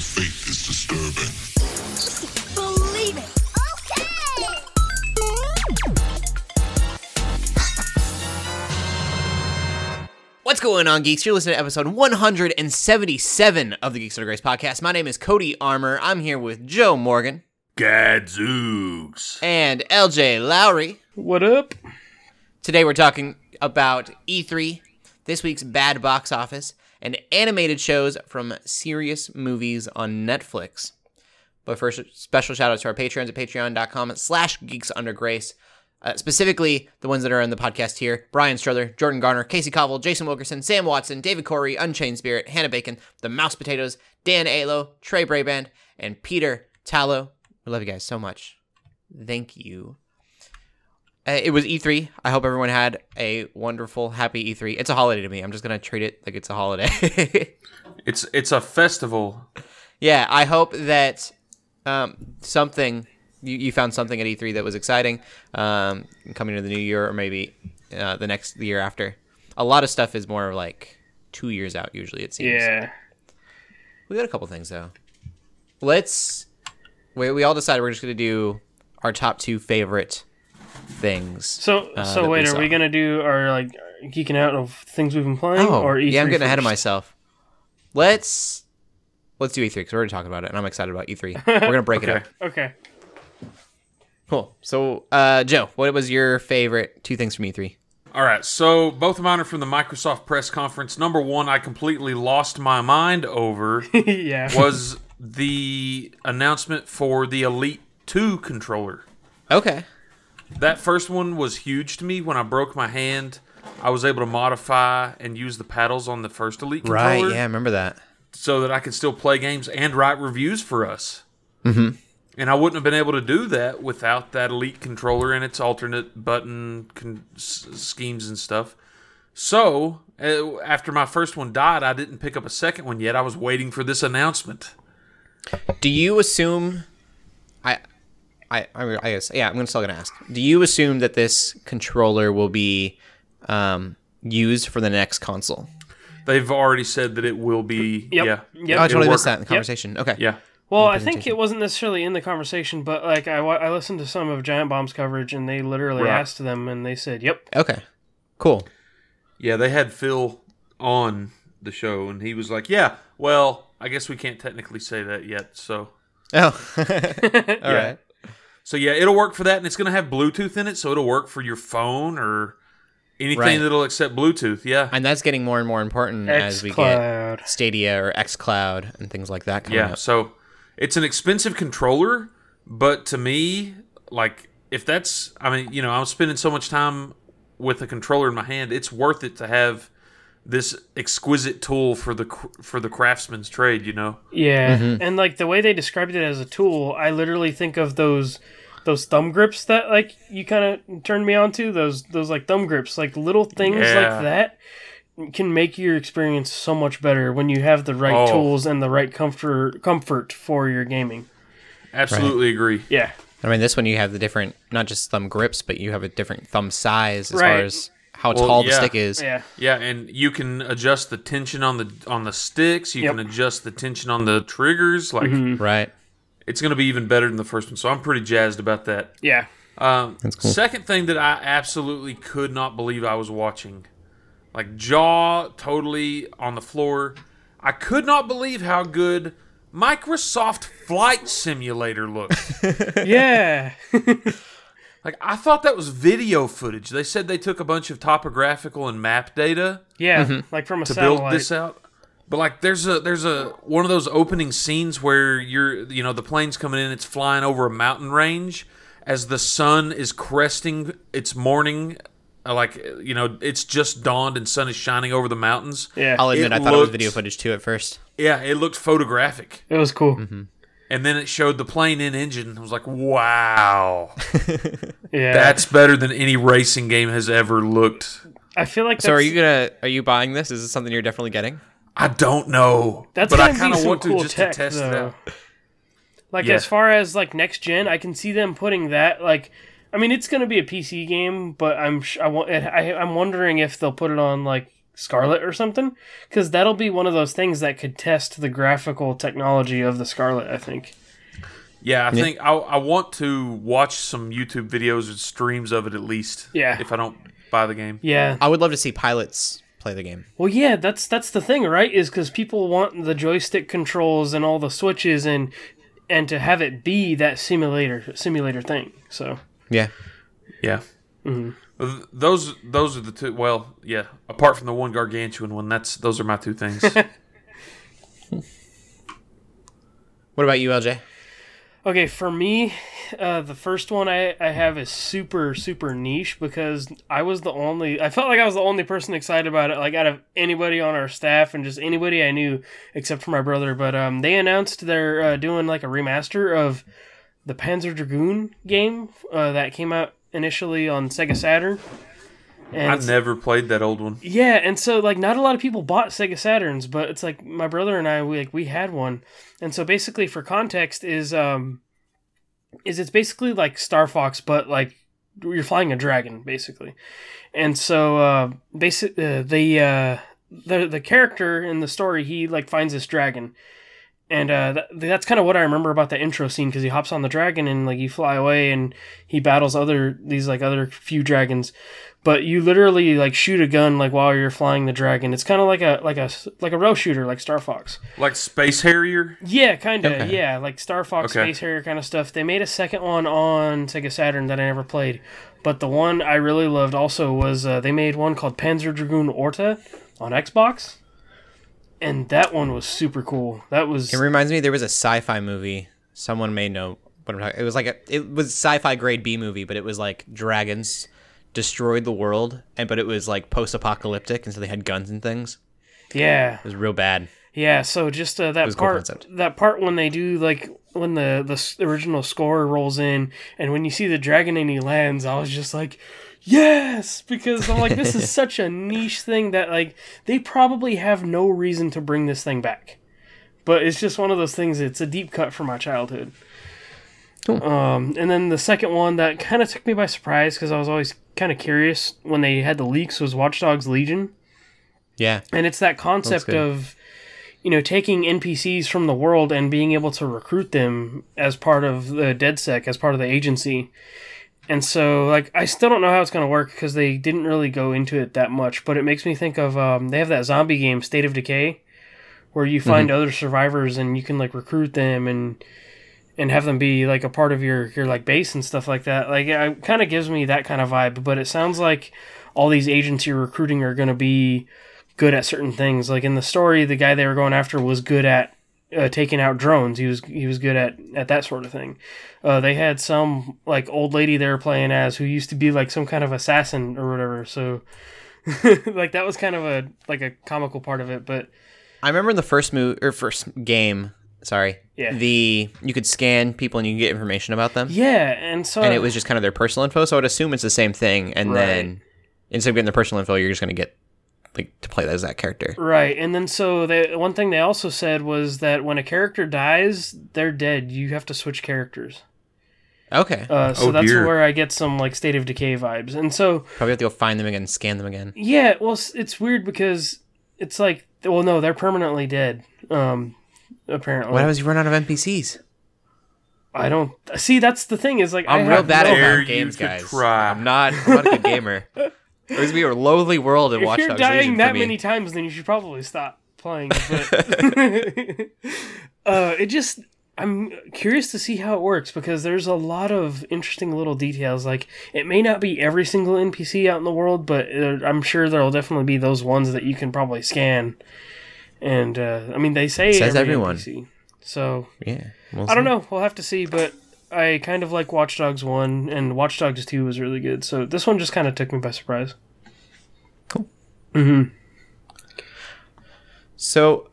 of faith is disturbing. Believe it. Okay. What's going on, geeks? You're listening to episode 177 of the Geeks Under Grace podcast. My name is Cody Armour. I'm here with Joe Morgan Gadzooks. and LJ Lowry. What up? Today we're talking about E3, this week's bad box office, and animated shows from serious movies on Netflix. But first, special shout out to our patrons at patreon.com slash geeks under grace. Uh, specifically, the ones that are on the podcast here Brian Strother, Jordan Garner, Casey Cobble, Jason Wilkerson, Sam Watson, David Corey, Unchained Spirit, Hannah Bacon, The Mouse Potatoes, Dan Alo, Trey Braband, and Peter Tallow. We love you guys so much. Thank you. Uh, it was E3. I hope everyone had a wonderful, happy E3. It's a holiday to me. I'm just gonna treat it like it's a holiday. It's it's a festival. yeah, I hope that um, something you, you found something at E3 that was exciting um, coming to the new year or maybe uh, the next year after. A lot of stuff is more like two years out usually. It seems. Yeah. We got a couple things though. Let's. We we all decided we're just gonna do our top two favorite things. So uh, so wait, we are we gonna do our like geeking out of things we've been playing? Oh, or E3 yeah, I'm getting ahead of myself. Let's let's do E3 because we're already talking about it, and I'm excited about E3. We're gonna break it Okay. up. Okay. Cool. So, uh, Joe, what was your favorite two things from E E3? All right, so both of mine are from the Microsoft press conference. Number one, I completely lost my mind over yeah. was the announcement for the Elite Two controller. Okay. That first one was huge to me. When I broke my hand, I was able to modify and use the paddles on the first Elite controller. Right. Yeah, I remember that. so that I could still play games and write reviews for us. Mm-hmm. And I wouldn't have been able to do that without that Elite controller and its alternate button con- s- schemes and stuff. So, uh, after my first one died, I didn't pick up a second one yet. I was waiting for this announcement. Do you assume? I, I, I I guess yeah. I'm gonna still gonna ask. Do you assume that this controller will be um, used for the next console? They've already said that it will be. Yep. Yeah. Yep. Oh, I totally work. missed that in the conversation. Okay. Yeah. Well, I think it wasn't necessarily in the conversation, but like I, I listened to some of Giant Bomb's coverage, and they literally Right. asked them, and they said, "Yep." Okay. Cool. Yeah, they had Phil on the show, and he was like, "Yeah, well, I guess we can't technically say that yet." So, Oh. All right. So yeah, it'll work for that, and it's going to have Bluetooth in it, so it'll work for your phone or anything Right. that'll accept Bluetooth. Yeah, And that's getting more and more important as we get Stadia or XCloud and things like that coming yeah. up. So it's an expensive controller, but to me, like if that's, I mean, you know, I'm spending so much time with a controller in my hand, it's worth it to have this exquisite tool for the for the craftsman's trade. You know. Yeah, Mm-hmm. and like the way they described it as a tool, I literally think of those those thumb grips that like you kind of turned me on to those those like thumb grips, like little things Yeah. like that can make your experience so much better when you have the right Oh. tools and the right comfort comfort for your gaming. Absolutely agree. Yeah. I mean, this one you have the different, not just thumb grips, but you have a different thumb size as Right. far as how Well, tall the stick is. Yeah. Yeah, and you can adjust the tension on the on the sticks. You Yep. can adjust the tension on the triggers. Like Right. it's going to be even better than the first one. So I'm pretty jazzed about that. Yeah. Um, cool. Second thing that I absolutely could not believe I was watching, like jaw totally on the floor. I could not believe how good Microsoft Flight Simulator looked. Yeah. like I thought that was video footage. They said they took a bunch of topographical and map data. yeah. Like from a to satellite. build this out. But like, there's a there's a one of those opening scenes where you're you know the plane's coming in, it's flying over a mountain range as the sun is cresting its morning. uh, Like you know, it's just dawned and sun is shining over the mountains. Yeah. I'll admit, It I thought it was video footage too at first. Yeah, it looked photographic, It was cool. Mm-hmm. And then it showed the plane in engine. I was like, wow, Yeah. that's better than any racing game has ever looked. I feel like that's, So are you gonna, are you buying this? Is this something you're definitely getting? I don't know, That's but I kind of some want cool to just tech, to test it though. out. Like Yeah. as far as like next gen, I can see them putting that like. I mean, it's going to be a PC game, but I'm sh- I, wa- I I'm wondering if they'll put it on like Scarlett or something, because that'll be one of those things that could test the graphical technology of the Scarlett. I think. Yeah, I think I, I want to watch some YouTube videos and streams of it at least. Yeah. If I don't buy the game. Yeah. I would love to see pilots play the game. Well, yeah, that's that's the thing, right? Is because people want the joystick controls and all the switches and and to have it be that simulator simulator thing. So Yeah. Yeah. Th- Those those are the two. Well, yeah. Apart from the one gargantuan one, that's those are my two things. What about you, LJ? Okay, for me, uh, the first one I, I have is super, super niche because I was the only, I felt like I was the only person excited about it, like out of anybody on our staff and just anybody I knew except for my brother. But um, they announced they're uh, doing like a remaster of the Panzer Dragoon game uh, that came out initially on Sega Saturn. And I it's- never played that old one. yeah, and so like not a lot of people bought Sega Saturns, but it's like my brother and I we like we had one. And so basically for context is um is it's basically like Star Fox but like you're flying a dragon basically. And so uh basic uh, the uh the the character in the story he like finds this dragon. And uh, that, that's kind of what I remember about the intro scene because he hops on the dragon and like you fly away and he battles other these like other few dragons but you literally like shoot a gun like while you're flying the dragon. It's kind of like a like a like a rail shooter like Star Fox. Like Space Harrier. Yeah, kind of. Okay. Yeah, like Star Fox, Okay. Space Harrier kind of stuff. They made a second one on Sega Saturn that I never played, but the one I really loved also was uh, they made one called Panzer Dragoon Orta on Xbox, and that one was super cool. That was It reminds me there was a sci-fi movie. Someone may know what I'm talking. It was like a it was sci-fi grade B movie, but it was like dragons destroyed the world, and but it was like post-apocalyptic, and so they had guns and things. yeah. It was real bad. Yeah, so just uh, that cool part, that that part when they do like when the the original score rolls in, and when you see the dragon and he lands, I was just like, yes, because I'm like, this is such a niche thing that like they probably have no reason to bring this thing back, but it's just one of those things. It's a deep cut from my childhood. Um, and then the second one that kind of took me by surprise because I was always kind of curious when they had the leaks was Watch Dogs Legion. Yeah, and it's that concept of you know taking npcs from the world and being able to recruit them as part of the DedSec as part of the agency and so like i still don't know how it's going to work because they didn't really go into it that much but it makes me think of um, they have that zombie game state of decay where you find other survivors and you can like recruit them and and have them be like a part of your your like base and stuff like that like it kind of gives me that kind of vibe but it sounds like all these agents you're recruiting are going to be good at certain things. Like in the story, the guy they were going after was good at uh, taking out drones. He was he was good at at that sort of thing. Uh, they had some like old lady they were playing as who used to be like some kind of assassin or whatever. So like that was kind of a like a comical part of it. But I remember in the first move or first game. Sorry. Yeah. The you could scan people and you can get information about them, yeah, and so and it was just kind of their personal info. So I'd assume it's the same thing. And Right. then instead of getting their personal info, you're just gonna get like to play as that character. Right, and then so they one thing they also said was that when a character dies, they're dead. You have to switch characters. Okay. Uh, so Oh, that's dear. where I get some like State of Decay vibes. And so Probably have to go find them again, scan them again. Yeah, well, it's weird because it's like, well, no, they're permanently dead. Um, apparently, What happens if you run out of NPCs? I don't see. That's the thing is like I I'm real bad no- Dare about games, guys. try. I'm not. I'm not a good gamer. There's gonna be a lowly world in If Watch you're dying Legion that many times, then you should probably stop playing. But uh, it just. I'm curious to see how it works because there's a lot of interesting little details. Like, it may not be every single NPC out in the world, but uh, I'm sure there'll definitely be those ones that you can probably scan. And uh, I mean, they say says every everyone. NPC. So Yeah. we'll I don't know. We'll have to see, but I kind of like Watch Dogs 1 and Watch Dogs 2 was really good. So this one just kind of took me by surprise. Cool. Mhm. So,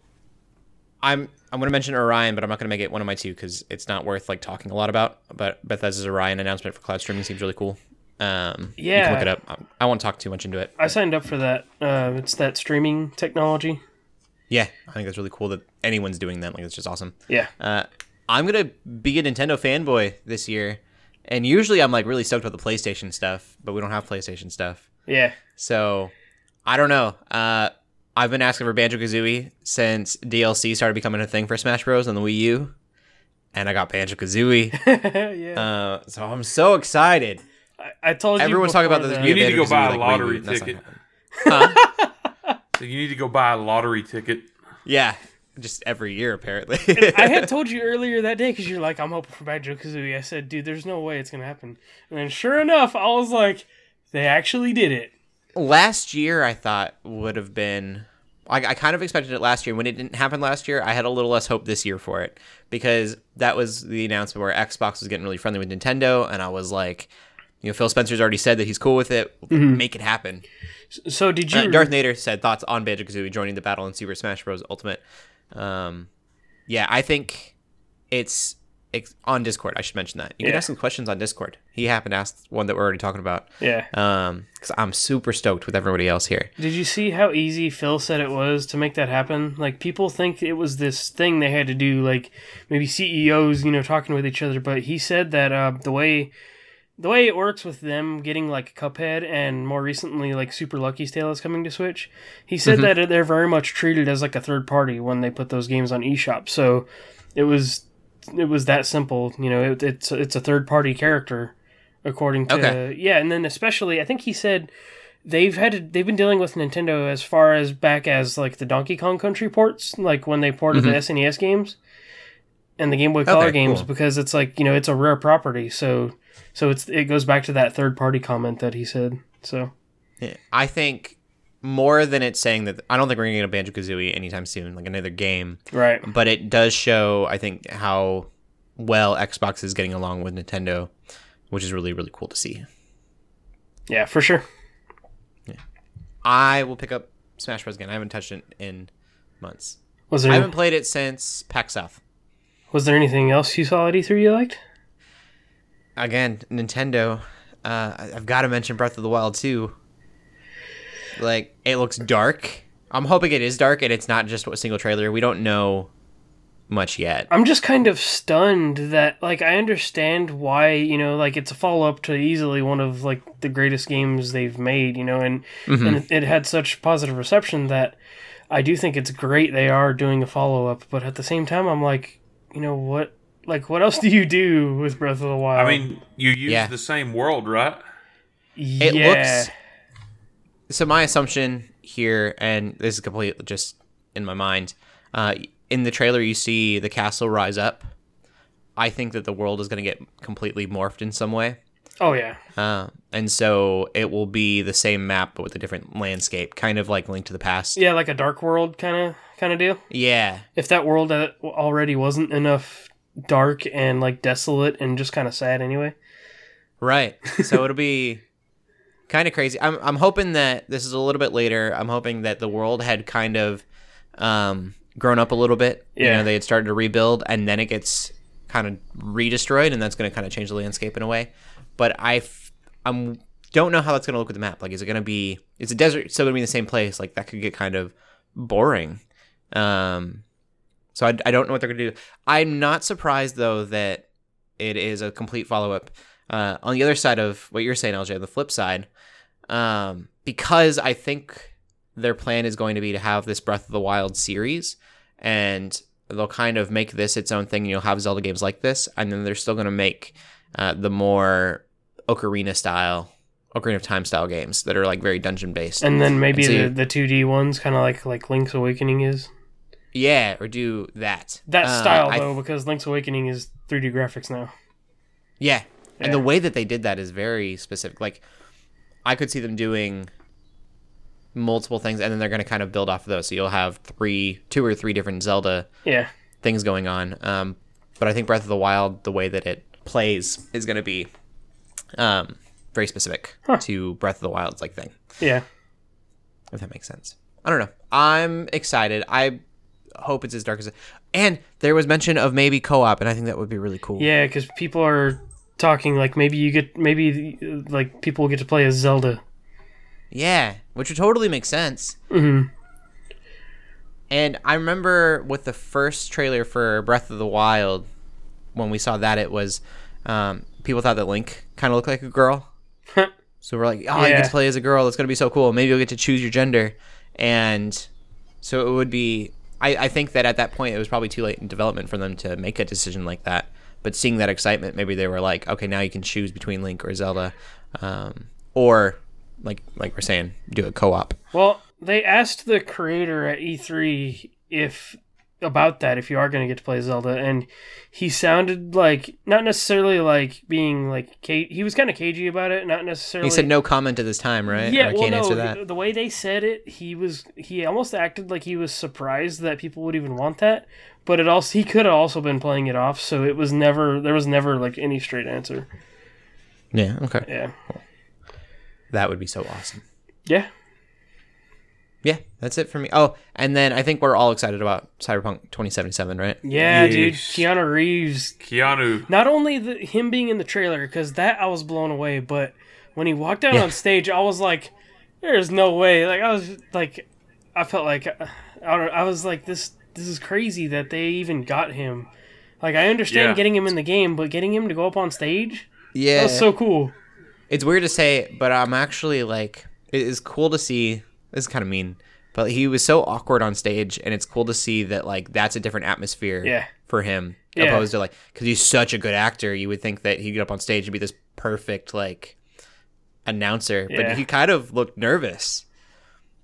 I'm I'm gonna mention Orion, but I'm not gonna make it one of my two because it's not worth like talking a lot about. But Bethesda's Orion announcement for cloud streaming seems really cool. Um, you Yeah. can look it up. I- I won't talk too much into it. I signed up for that. Uh, it's that streaming technology. Yeah, I think that's really cool that anyone's doing that. Like, it's just awesome. Yeah. Uh, I'm gonna be a Nintendo fanboy this year, and usually I'm like really stoked about the PlayStation stuff, but we don't have PlayStation stuff. Yeah. So I don't know. Uh, I've been asking for Banjo Kazooie since DLC started becoming a thing for Smash Bros. on the Wii U, and I got Banjo Kazooie. yeah. uh, so I'm so excited. I, I told you. Everyone's talking about before this. You need to go buy a Banjo-Kazooie, like, lottery reboot, and that's not ticket. happening. So you need to go buy a lottery ticket. Yeah, just every year apparently. I had told you earlier that day because you're like, I'm hoping for Banjo Kazooie. I said, dude, there's no way it's gonna happen. And then sure enough, I was like, they actually did it. last year I thought would have been I, I kind of expected it last year. When it didn't happen last year, I had a little less hope this year for it because that was the announcement where Xbox was getting really friendly with Nintendo, and I was like, you know, Phil Spencer's already said that he's cool with it. Make it happen. So did you? Uh, Darth Nader said thoughts on Banjo Kazooie joining the battle in Super Smash Bros. Ultimate. Um, yeah, I think it's, it's on Discord. I should mention that you can ask some questions on Discord. He happened to ask one that we're already talking about. yeah. Um, because I'm super stoked with everybody else here. Did you see how easy Phil said it was to make that happen? Like people think it was this thing they had to do, like maybe CEOs, you know, talking with each other. But he said that uh, the way the way it works with them getting like Cuphead and more recently like Super Lucky's Tale is coming to Switch, he said mm-hmm. that they're very much treated as like a third party when they put those games on eShop. So it was it was that simple. You know, it, it's it's a third party character according to Okay. yeah, and then especially I think he said they've had to, they've been dealing with Nintendo as far as back as like the Donkey Kong Country ports, like when they ported mm-hmm. the SNES games and the Game Boy Color Okay, games, cool. because it's like you know it's a rare property, so so it's it goes back to that third party comment that he said. So Yeah, I think more than it's saying that I don't think we're gonna get a Banjo Kazooie anytime soon, like another game. right, But it does show, I think, how well Xbox is getting along with Nintendo, which is really really cool to see. yeah, for sure. Yeah, I will pick up Smash Bros. again. I haven't touched it in months. Was I haven't played it since PAX South. was there anything else you saw at E3 you liked? Again, Nintendo. Uh, I've got to mention Breath of the Wild too. Like it looks dark. I'm hoping it is dark and it's not just a single trailer. We don't know much yet. I'm just kind of stunned that like I understand why you know like it's a follow up to easily one of like the greatest games they've made you know and Mm-hmm. and it, it had such positive reception that I do think it's great they are doing a follow up but at the same time I'm like you know what like what else do you do with Breath of the Wild I mean, you use Yeah. the same world, right? It yeah looks so my assumption here, and this is completely just in my mind. Uh, in the trailer, you see the castle rise up. I think that the world is going to get completely morphed in some way, oh yeah uh, and so it will be the same map but with a different landscape, kind of like Link to the Past. yeah like a Dark World kind of kind of deal Yeah, if that world uh, already wasn't enough dark and like desolate and just kind of sad anyway Right. So it'll be kind of crazy. I'm I'm hoping that this is a little bit later. I'm hoping that the world had kind of um, grown up a little bit. You Yeah. know, they had started to rebuild, and then it gets kind of re-destroyed, and that's going to kind of change the landscape in a way. But I f- I'm don't know how that's going to look with the map. Like, is it going to be? Is the desert still going to be in the same place? Like, that could get kind of boring. Um, so I, I don't know what they're going to do. I'm not surprised though that it is a complete follow up. Uh, on the other side of what you're saying, LJ, on the flip side, um, because I think their plan is going to be to have this Breath of the Wild series, and they'll kind of make this its own thing. And you'll have Zelda games like this, and then they're still going to make uh, the more Ocarina style, Ocarina of Time style games that are like very dungeon based. and then maybe And so the you- the two D ones kind of like like Link's Awakening is yeah, or do that. that Uh, style I though because Link's Awakening is 3D graphics now. Yeah. And the way that they did that is very specific. Like I could see them doing multiple things and then they're going to kind of build off of those. So you'll have three two or three different Zelda Yeah, things going on. Um but I think Breath of the Wild the way that it plays is going to be um very specific to Breath of the Wild's like thing. yeah. If that makes sense. I don't know. I'm excited. I hope it's as dark as it. And there was mention of maybe co-op and I think that would be really cool. Yeah, because people are talking like maybe you get maybe like people will get to play as Zelda. Yeah, which would totally make sense. hmm And I remember with the first trailer for Breath of the Wild, when we saw that, it was um, people thought that Link kind of looked like a girl. So we're like, oh, you get to play as a girl. It's gonna be so cool. Maybe you'll get to choose your gender, and so it would be. I, I think that at that point it was probably too late in development for them to make a decision like that. But seeing that excitement, maybe they were like, okay, now you can choose between Link or Zelda, um, or like like we're saying, do a co-op. Well, they asked the creator at E3 if about that if you are going to get to play Zelda and he sounded like not necessarily like being like ca- he was kind of cagey about it, not necessarily He said no comment at this time, right? Yeah, Or I well, can't no. answer that. The way they said it, he was he almost acted like he was surprised that people would even want that. But it also he could have also been playing it off, so it was never there was never like any straight answer. Yeah, okay. Yeah, That would be so awesome. yeah, Yeah, that's it for me. Oh, and then I think we're all excited about Cyberpunk 2077, right? yeah, dude. Keanu Reeves. Keanu. Not only the, him being in the trailer, because that I was blown away, but when he walked out Yeah. on stage, I was like, "There's no way!" Like I was like, I felt like uh, I, don't, I was like, "This this is crazy that they even got him." Like I understand Yeah. getting him in the game, but getting him to go up on stage. Yeah. That was so cool. it's weird to say, but I'm actually like, it is cool to see. This is kind of mean, but he was so awkward on stage, and it's cool to see that like that's a different atmosphere Yeah. for him, Yeah. opposed to like because he's such a good actor. You would think that he'd get up on stage and be this perfect like announcer, Yeah. but he kind of looked nervous.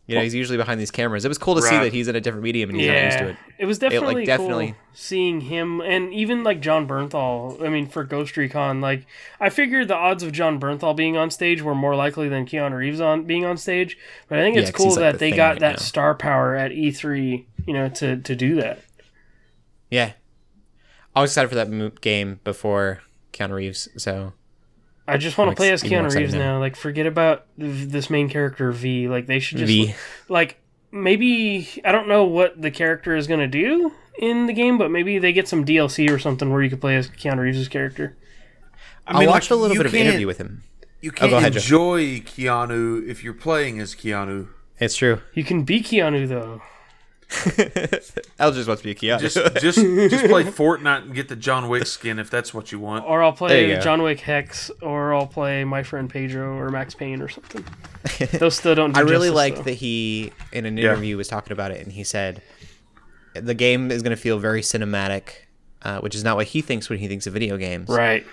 You know, he's usually behind these cameras. It was cool to see that he's in a different medium and he's not used to it. It was definitely, definitely- cool seeing him and even like Jon Bernthal. I mean, for Ghost Recon, like I figured the odds of Jon Bernthal being on stage were more likely than Keanu Reeves on being on stage. But I think Yeah, cool like, that the they got right that now. star power at E3, you know, to to do that. Yeah, I was excited for that game before Keanu Reeves. So I just want to play as even Keanu Reeves now. now. Like, forget about th- this main character V. Like, they should just V. like maybe I don't know what the character is gonna do in the game, but maybe they get some DLC or something where you could play as Keanu Reeves' character. I I, mean, watched like, a little bit of can't- interview with him. You oh, can't go ahead, Joe. enjoy Keanu if you're playing as Keanu. It's true. You can be Keanu though. LJ just wants to be a Keanu. Just just just play Fortnite and get the John Wick skin if that's what you want. Or I'll play. John Wick Hex, or I'll play my friend Pedro or Max Payne or something. Those still don't. Do I really justice, liked though. that he in an Yeah. interview was talking about it, and he said the game is going to feel very cinematic, uh, which is not what he thinks when he thinks of video games. Right.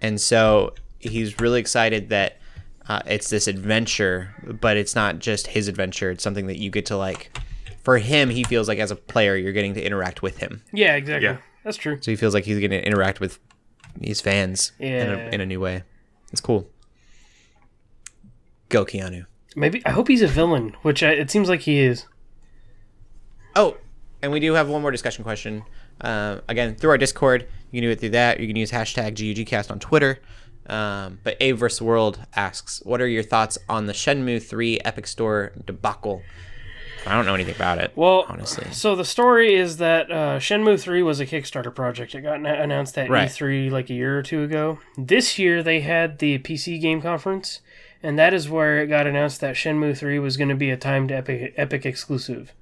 And so he's really excited that uh, it's this adventure, but it's not just his adventure. It's something that you get to like. For him, he feels like as a player, you're getting to interact with him. Yeah. Exactly. Yeah. That's true. So he feels like he's going to interact with his fans in, a, in a new way. It's cool. Go Keanu. Maybe I hope he's a villain, which I, it seems like he is. Oh, and we do have one more discussion question. Uh, again, through our Discord, you can do it through that. You can use hashtag GUGcast on Twitter. Um, but Abe vs. World asks, what are your thoughts on the Shenmue 3 Epic Store debacle? I don't know anything about it. Well, honestly. So the story is that uh, Shenmue 3 was a Kickstarter project. It got na- announced at Right. E3 like a year or two ago. This year they had the PC game conference, and that is where it got announced that Shenmue 3 was going to be a timed Epic Epic exclusive.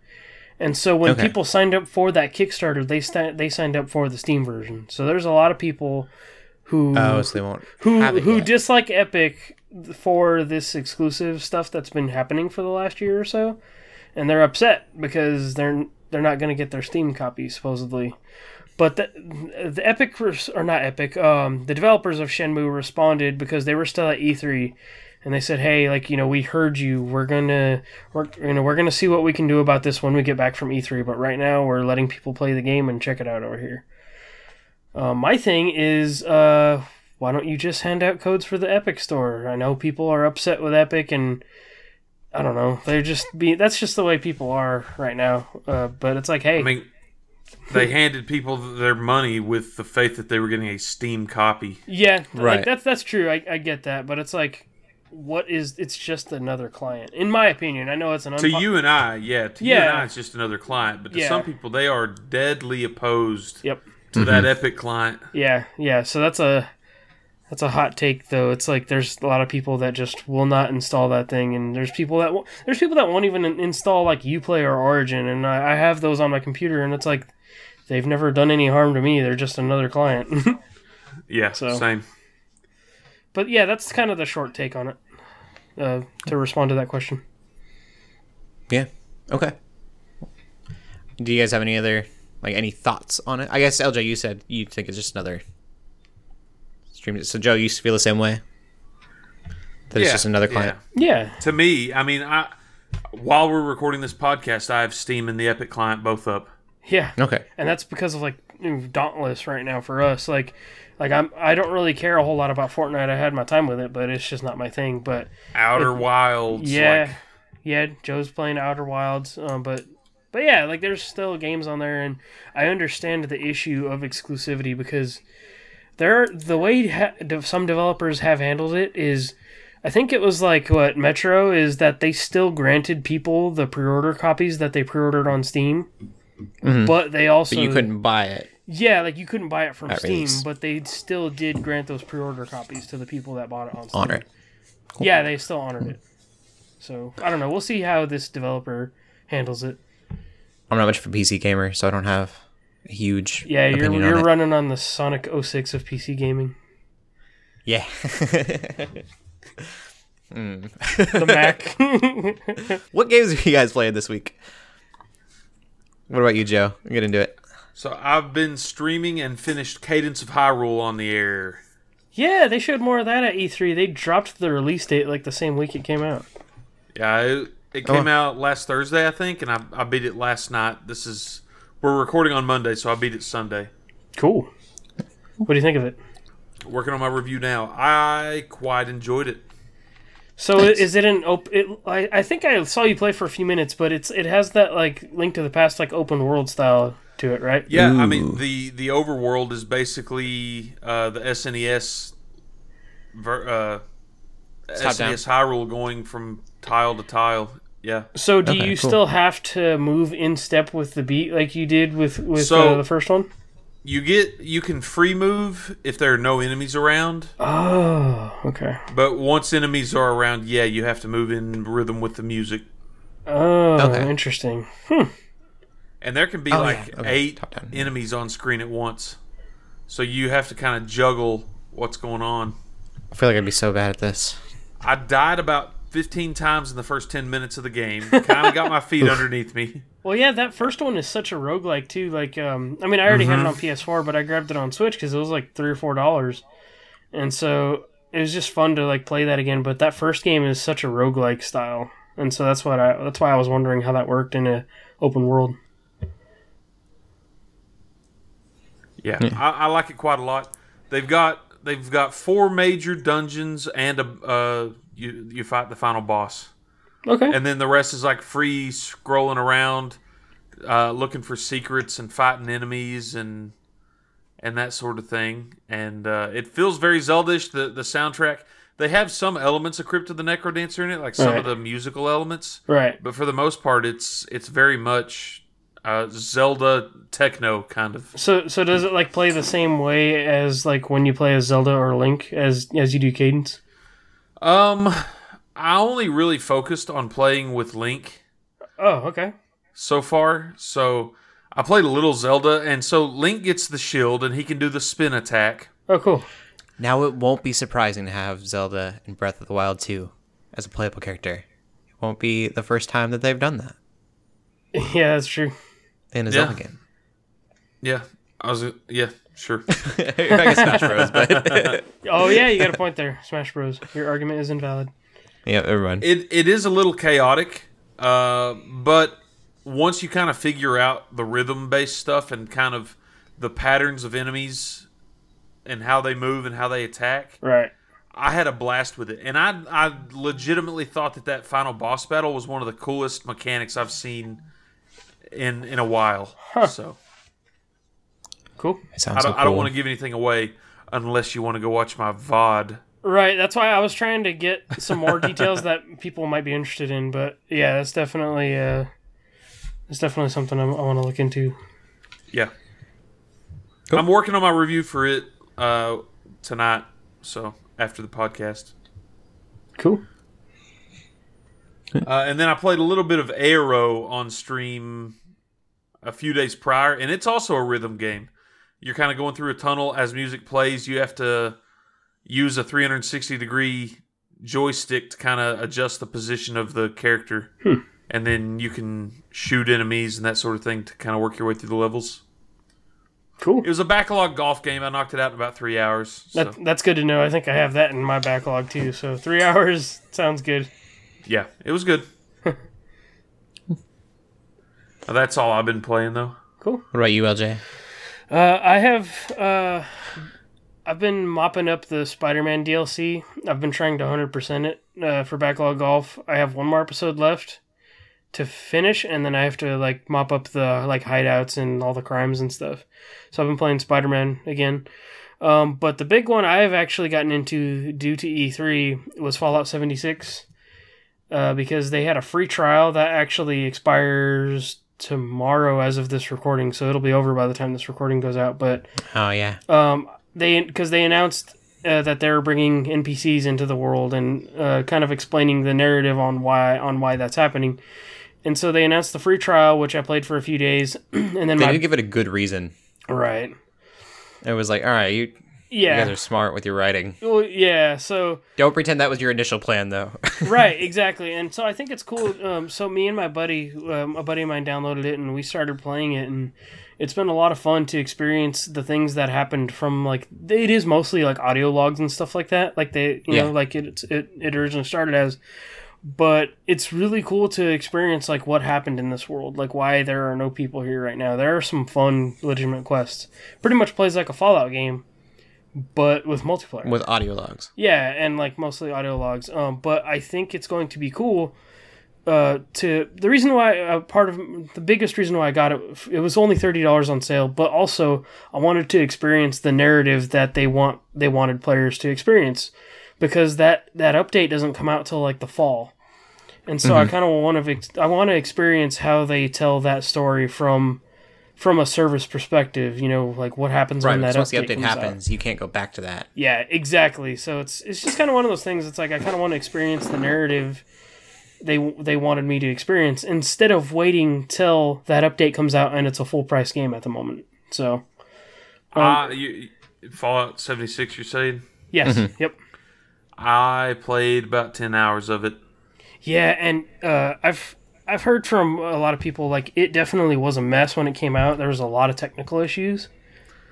And so when Okay. people signed up for that Kickstarter, they sta- they signed up for the Steam version. So there's a lot of people who Oh, so they won't who who yet. dislike Epic for this exclusive stuff that's been happening for the last year or so, and they're upset because they're they're not going to get their Steam copy supposedly. But the, the Epic or not Epic, um, the developers of Shenmue responded because they were still at E3, and they said, "Hey, like you know, we heard you. We're gonna we're you know we're gonna see what we can do about this when we get back from E3. But right now, we're letting people play the game and check it out over here." Uh, my thing is, uh, why don't you just hand out codes for the Epic store? I know people are upset with Epic, and I don't know. They're just being. that's just the way people are right now. Uh, but it's like, hey, I mean, they handed people their money with the faith that they were getting a Steam copy. yeah, Right. like that's that's true. I, I get that, but it's like, what is? It's just another client, in my opinion. I know it's an To you and I, yeah, to you and I, it's just another client. But to Yeah. some people, they are deadly opposed Yep. to that Epic client. Yeah, yeah. So that's a that's a hot take, though. It's like there's a lot of people that just will not install that thing, and there's people that w- there's people that won't even install like UPlay or Origin, and I, I have those on my computer, and it's like they've never done any harm to me. They're just another client. Yeah, So- same. but yeah, that's kind of the short take on it. uh, to respond to that question. Yeah. Okay. Do you guys have any other like any thoughts on it? I guess LJ, you said you think it's just another stream. So Joe, you used to feel the same way. That it's Yeah, just another client. Yeah, To me, I mean, I while we're recording this podcast, I have Steam and the Epic client both up. yeah, Okay. and that's because of like Dauntless right now for us. Like, like I'm I don't really care a whole lot about Fortnite. I had my time with it, but it's just not my thing. But Outer Wilds, yeah, like, yeah, Joe's playing Outer Wilds, um, but but yeah, like there's still games on there, and I understand the issue of exclusivity because there the way ha- some developers have handled it is. I think it was like what Metro is that they still granted people the pre-order copies that they pre-ordered on Steam, mm-hmm. but they also But you couldn't buy it. yeah, like you couldn't buy it from At Steam, release. but they still did grant those pre-order copies to the people that bought it on Steam. Honor it. Yeah, they still honored it. So I don't know. We'll see how this developer handles it. I'm not much of a PC gamer, so I don't have huge Yeah, you're opinion you're on it. running on the Sonic 06 of PC gaming. Yeah. The Mac. what games have you guys played this week? What about you, Joe? Get into it. So I've been streaming and finished Cadence of Hyrule on the air. yeah, they showed more of that at E3. They dropped the release date like the same week it came out. Yeah, it, it oh. came out last Thursday, I think, and I, I beat it last night. This is we're recording on Monday, so I beat it Sunday. Cool. What do you think of it? Working on my review now. I quite enjoyed it. So is it an open? I, I think I saw you play for a few minutes, but it's it has that like link to the past like open world style to it, right? Yeah, I mean the the overworld is basically uh, the SNES ver, uh, top-down. SNES Hyrule going from tile to tile. Yeah. So do Okay, you cool. still have to move in step with the beat like you did with with So- uh, the first one? You get you can free move if there are no enemies around, Oh, okay. but once enemies are around, yeah, you have to move in rhythm with the music. Oh, Okay. interesting. Hmm. And there can be Oh, like yeah. Okay, eight top-down. enemies on screen at once. So you have to kind of juggle what's going on. I feel like I'd be so bad at this. I died about 15 times in the first 10 minutes of the game. kind of got my feet underneath me. Well, yeah, that first one is such a roguelike too. Like, um, I mean, I already Mm-hmm. had it on PS4, but I grabbed it on Switch because it was like three or four dollars, and so it was just fun to like play that again. But that first game is such a roguelike style, and so that's what I that's why I was wondering how that worked in a open world. Yeah, I, I like it quite a lot. They've got they've got four major dungeons and a uh, you you fight the final boss, Okay. and then the rest is like free scrolling around, uh, looking for secrets and fighting enemies and and that sort of thing. And uh, it feels very Zelda-ish. The the soundtrack they have some elements of Crypt of the Necrodancer in it, like some Right. of the musical elements. right. but for the most part, it's it's very much uh, Zelda techno kind of. So so does it like play the same way as like when you play as Zelda or Link as as you do Cadence? Um, I only really focused on playing with Link Oh, okay. so far. So I played a little Zelda, and so Link gets the shield and he can do the spin attack. Oh, cool. Now it won't be surprising to have Zelda in Breath of the Wild 2 as a playable character. It won't be the first time that they've done that Yeah, that's true. in a Yeah. Zelda game. Yeah, I was. Yeah, sure. I guess Smash Bros, but Oh yeah, you got a point there, Smash Bros. Your argument is invalid. yeah, everyone. It it is a little chaotic, uh, but once you kind of figure out the rhythm based stuff and kind of the patterns of enemies and how they move and how they attack, Right. I had a blast with it, and I I legitimately thought that that final boss battle was one of the coolest mechanics I've seen in in a while. So Cool. It I don't, so I don't want to give anything away unless you want to go watch my VOD. Right. That's why I was trying to get some more details that people might be interested in. But yeah, that's definitely uh, it's definitely something I, I want to look into. Yeah, I'm working on my review for it uh, tonight. So after the podcast, Cool. uh, and then I played a little bit of Aaero on stream a few days prior, and it's also a rhythm game. You're kind of going through a tunnel as music plays. You have to use a 360 degree joystick to kind of adjust the position of the character, hmm. and then you can shoot enemies and that sort of thing to kind of work your way through the levels. Cool. It was a backlog golf game. I knocked it out in about three hours. So, That, that's good to know. I think I have that in my backlog too. So three hours sounds good. yeah, it was good. That's all I've been playing though. Cool. What about you, LJ? Uh, I have. Uh, I've been mopping up the Spider-Man DLC. I've been trying to 100% it uh, for backlog golf. I have one more episode left to finish, and then I have to like mop up the like hideouts and all the crimes and stuff. So I've been playing Spider-Man again. Um, but the big one I've actually gotten into due to E3 was Fallout 76. Uh, because they had a free trial that actually expires tomorrow as of this recording, so it'll be over by the time this recording goes out. But Oh yeah. um, they because they announced uh, that they're bringing NPCs into the world and uh, kind of explaining the narrative on why on why that's happening. And so they announced the free trial, which I played for a few days, and then They my didn't give it a good reason. right, It was like, all right, you, you yeah, guys are smart with your writing. well, yeah. So Don't pretend that was your initial plan, though. right, exactly. And so I think it's cool. Um, so me and my buddy, um, a buddy of mine, downloaded it and we started playing it, and it's been a lot of fun to experience the things that happened from like it is mostly like audio logs and stuff like that. Like they, you Yeah. know, like it it it originally started as. But it's really cool to experience like what happened in this world, like why there are no people here right now. There are some fun, legitimate quests. Pretty much plays like a Fallout game, but with multiplayer. with audio logs. Yeah, and like mostly audio logs. Um, but I think it's going to be cool. Uh, to the reason why uh, part of the biggest reason why I got it, it was only thirty dollars on sale. But also, I wanted to experience the narrative that they want they wanted players to experience, because that that update doesn't come out till like the fall, and so I kind of want to I want to experience how they tell that story from from a service perspective. You know, like what happens Right. when that because once the update, update comes out. happens, you can't go back to that. Yeah, exactly. So it's it's just kind of one of those things. It's like I kind of want to experience the narrative they they wanted me to experience instead of waiting till that update comes out and it's a full price game at the moment. So Uh, you, Fallout 76, you're saying? yes, yep, I played about 10 hours of it. yeah, and uh, I've I've heard from a lot of people like it definitely was a mess when it came out. There was a lot of technical issues.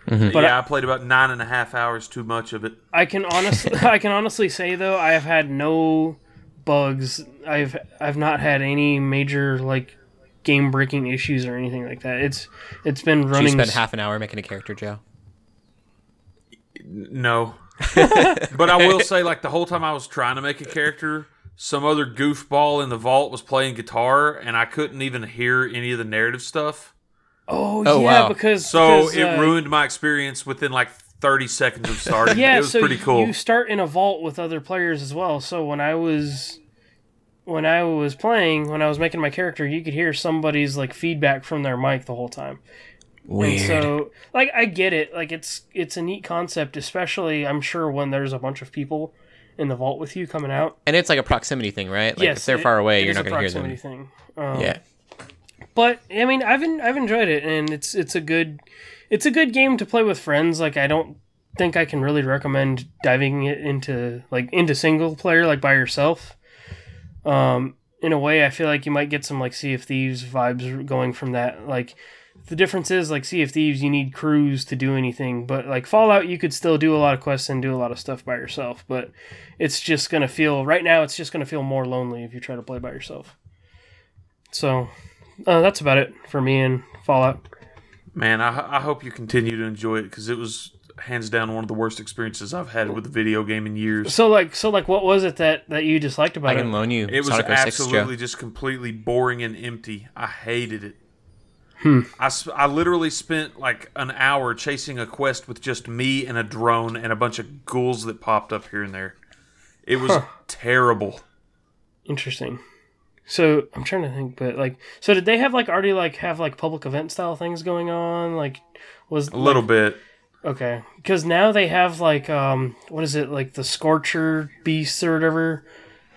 Mm-hmm. But yeah, I, played about nine and a half hours too much of it. I can honestly I can honestly say though I have had no bugs. I've I've not had any major like game breaking issues or anything like that. It's it's been So you running. spent s- half an hour making a character, Joe. No. but I will say, like, the whole time I was trying to make a character, some other goofball in the vault was playing guitar, and I couldn't even hear any of the narrative stuff. oh, Oh, yeah, wow. because So because, it uh, ruined my experience within like 30 seconds of starting. Yeah, it was so pretty cool. you start in a vault with other players as well. So when I was when I was playing, when I was making my character, you could hear somebody's like feedback from their mic the whole time. And so, like, I get it. Like, it's it's a neat concept, especially I'm sure when there's a bunch of people in the vault with you coming out. And it's like a proximity thing, right? Like yes, if they're it- far away, you're not going to hear them. proximity thing. Um, Yeah. but I mean, I've en- I've enjoyed it, and it's it's a good it's a good game to play with friends. Like, I don't think I can really recommend diving it into like into single player like by yourself. Um, in a way, I feel like you might get some like Sea of Thieves vibes going from that. Like, the difference is like Sea of Thieves, you need crews to do anything, but like Fallout, you could still do a lot of quests and do a lot of stuff by yourself. But it's just gonna feel right now. It's just gonna feel more lonely if you try to play by yourself. So uh, that's about it for me and Fallout. Man, I, I hope you continue to enjoy it because it was hands down one of the worst experiences I've had with a video game in years. So like, so like, what was it that that you disliked about it? I about can it? loan you It was Sonic 06, absolutely just completely boring and empty. I hated it. Hmm. I, I literally spent like an hour chasing a quest with just me and a drone and a bunch of ghouls that popped up here and there. It was terrible. Interesting. So I'm trying to think, but like, so did they have like already like have like public event style things going on? Like, was A little bit. okay because now they have like um what is it like the Scorcher beasts or whatever.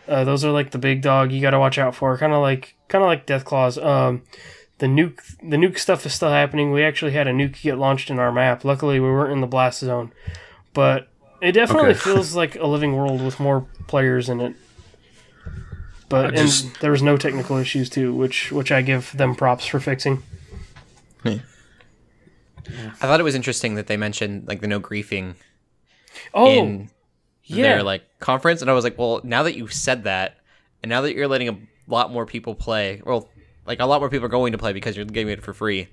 Uh, those are like the big dog you got to watch out for. Kind of like kind of like Death Claws. Um, the nuke the nuke stuff is still happening. We actually had a nuke get launched in our map. Luckily, we weren't in the blast zone, but It definitely Okay. feels like a living world with more players in it. But I and just- there was no technical issues too, which which I give them props for fixing. I thought it was interesting that they mentioned like the no griefing Oh, in yeah. their like conference, and I was like, well, now that you said that, and now that you're letting a lot more people play, well, like a lot more people are going to play because you're giving it for free.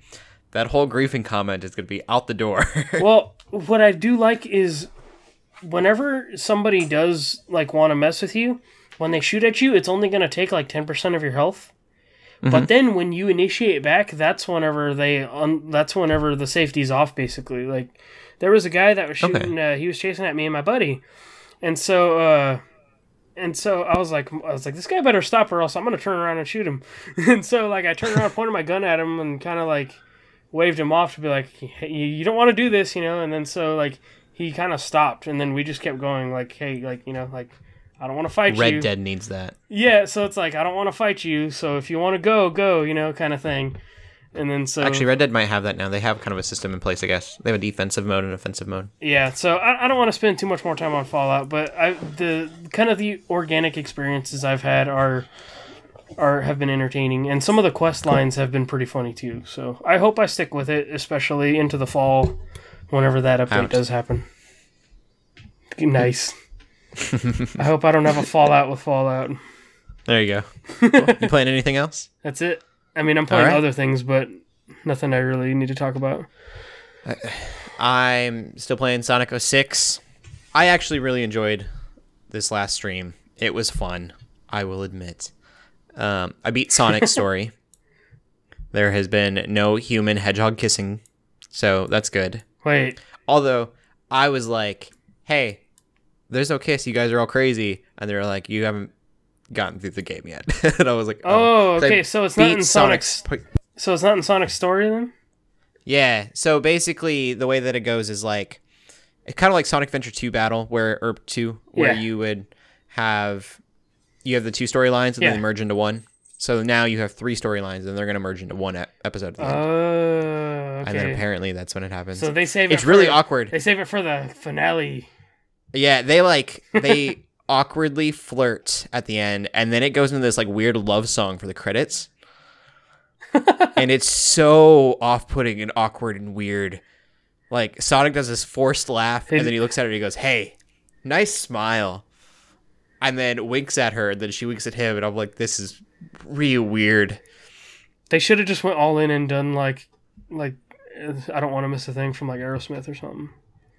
That whole griefing comment is going to be out the door. well, what I do like is whenever somebody does like want to mess with you, when they shoot at you, it's only going to take like 10% of your health. Mm-hmm. But then when you initiate back, that's whenever they un- that's whenever the safety's off basically. Like there was a guy that was Okay. shooting uh, he was chasing at me and my buddy. And so uh and so I was like, I was like, this guy better stop, or else I'm gonna turn around and shoot him. and so like I turned around, pointed my gun at him, and kind of like waved him off to be like, hey, you don't want to do this, you know. And then so like he kind of stopped, and then we just kept going, like, hey, like you know, like I don't want to fight Red you. Red Dead needs that. Yeah, so it's like I don't want to fight you, so if you want to go, go, you know, kind of thing. And then so Actually, Red Dead might have that now. They have kind of a system in place, I guess. They have a defensive mode and offensive mode. Yeah, so I, I don't want to spend too much more time on Fallout, but I the kind of the organic experiences I've had are are have been entertaining, and some of the quest lines have been pretty funny too. So I hope I stick with it, especially into the fall, whenever that update Ouch. does happen. Nice. I hope I don't have a Fallout with Fallout. There you go. Cool. you playing anything else? That's it. I mean, I'm playing Alright. other things, but nothing I really need to talk about. I'm still playing Sonic 06. I actually really enjoyed this last stream. It was fun, I will admit. Um, I beat Sonic story. There has been no human hedgehog kissing, so that's good. Wait, Although I was like, "Hey, there's no kiss. You guys are all crazy," and they're like, "You haven't gotten through the game yet." and I was like, oh, oh I okay, so it's not in Sonic's- po- so it's not in Sonic's story then? Yeah. So basically, the way that it goes is like, it's kind of like Sonic Adventure 2 Battle, where or two, where Yeah. you would have you have the two storylines and Yeah. they merge into one. So now you have three storylines, and they're gonna merge into one episode. At the end. Oh, And then apparently that's when it happens. So they save it. it's really awkward. They save it for the finale. Yeah, they like they awkwardly flirt at the end, and then it goes into this like weird love song for the credits. and it's so off-putting and awkward and weird. Like Sonic does this forced laugh, and then he looks at her and he goes, "Hey, nice smile," and then winks at her, and then she winks at him, and I'm like, "This is real weird." They should have just went all in and done like, like, I don't want to miss a thing from like Aerosmith or something.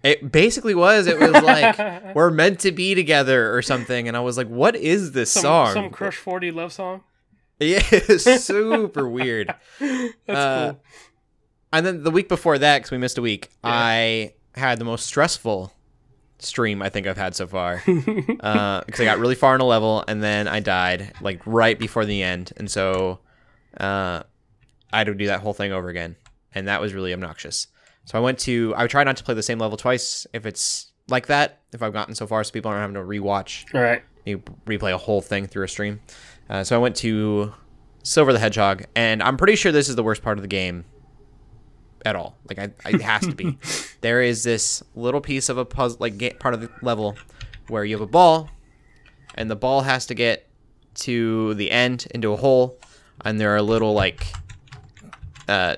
It basically was. It was like we're meant to be together or something, and I was like, "What is this Some, song?" some Crush Forty love song. Yeah, it's super weird. That's Uh, cool. And then the week before that, because we missed a week, I had the most stressful stream I think I've had so far. uh, because I got really far in a level and then I died like right before the end, and so uh, I had to do that whole thing over again, and that was really obnoxious. So I went to. I try not to play the same level twice if it's like that. If I've gotten so far, so people aren't having to rewatch All right. you replay a whole thing through a stream. Uh, so I went to Silver the Hedgehog, and I'm pretty sure this is the worst part of the game at all. Like, I, it has to be. there is this little piece of a puzzle, like part of the level, where you have a ball, and the ball has to get to the end into a hole, and there are little like, uh,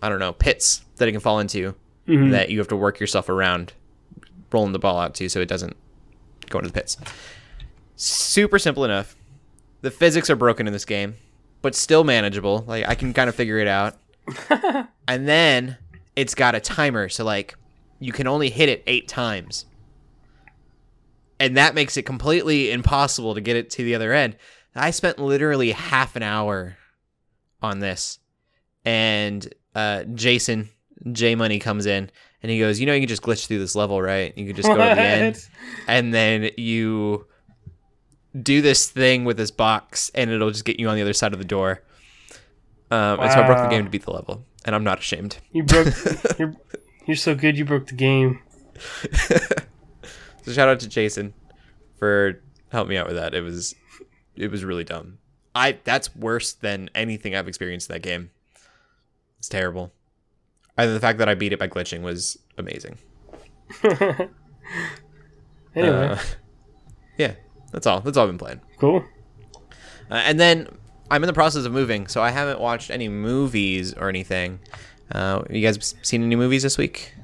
I don't know, pits that it can fall into that you have to work yourself around, rolling the ball out to, so it doesn't go into the pits super simple enough. The physics are broken in this game, but still manageable. Like I can kind of figure it out. and then it's got a timer, so like you can only hit it 8 times. And that makes it completely impossible to get it to the other end. I spent literally half an hour on this. And uh, Jason J Money comes in and he goes, "You know you can just glitch through this level, right? You can just go to the end." And then you do this thing with this box and it'll just get you on the other side of the door um, and so i broke the game to beat the level and i'm not ashamed You broke. you're, you're so good. You broke the game. so shout out to jason for helping me out with that it was it was really dumb i that's worse than anything i've experienced in that game it's terrible and the fact that i beat it by glitching was amazing Anyway, Uh, yeah, that's all. That's all I've been playing. cool. Uh, and then I'm in the process of moving, so I haven't watched any movies or anything. Uh, you guys seen any movies this week?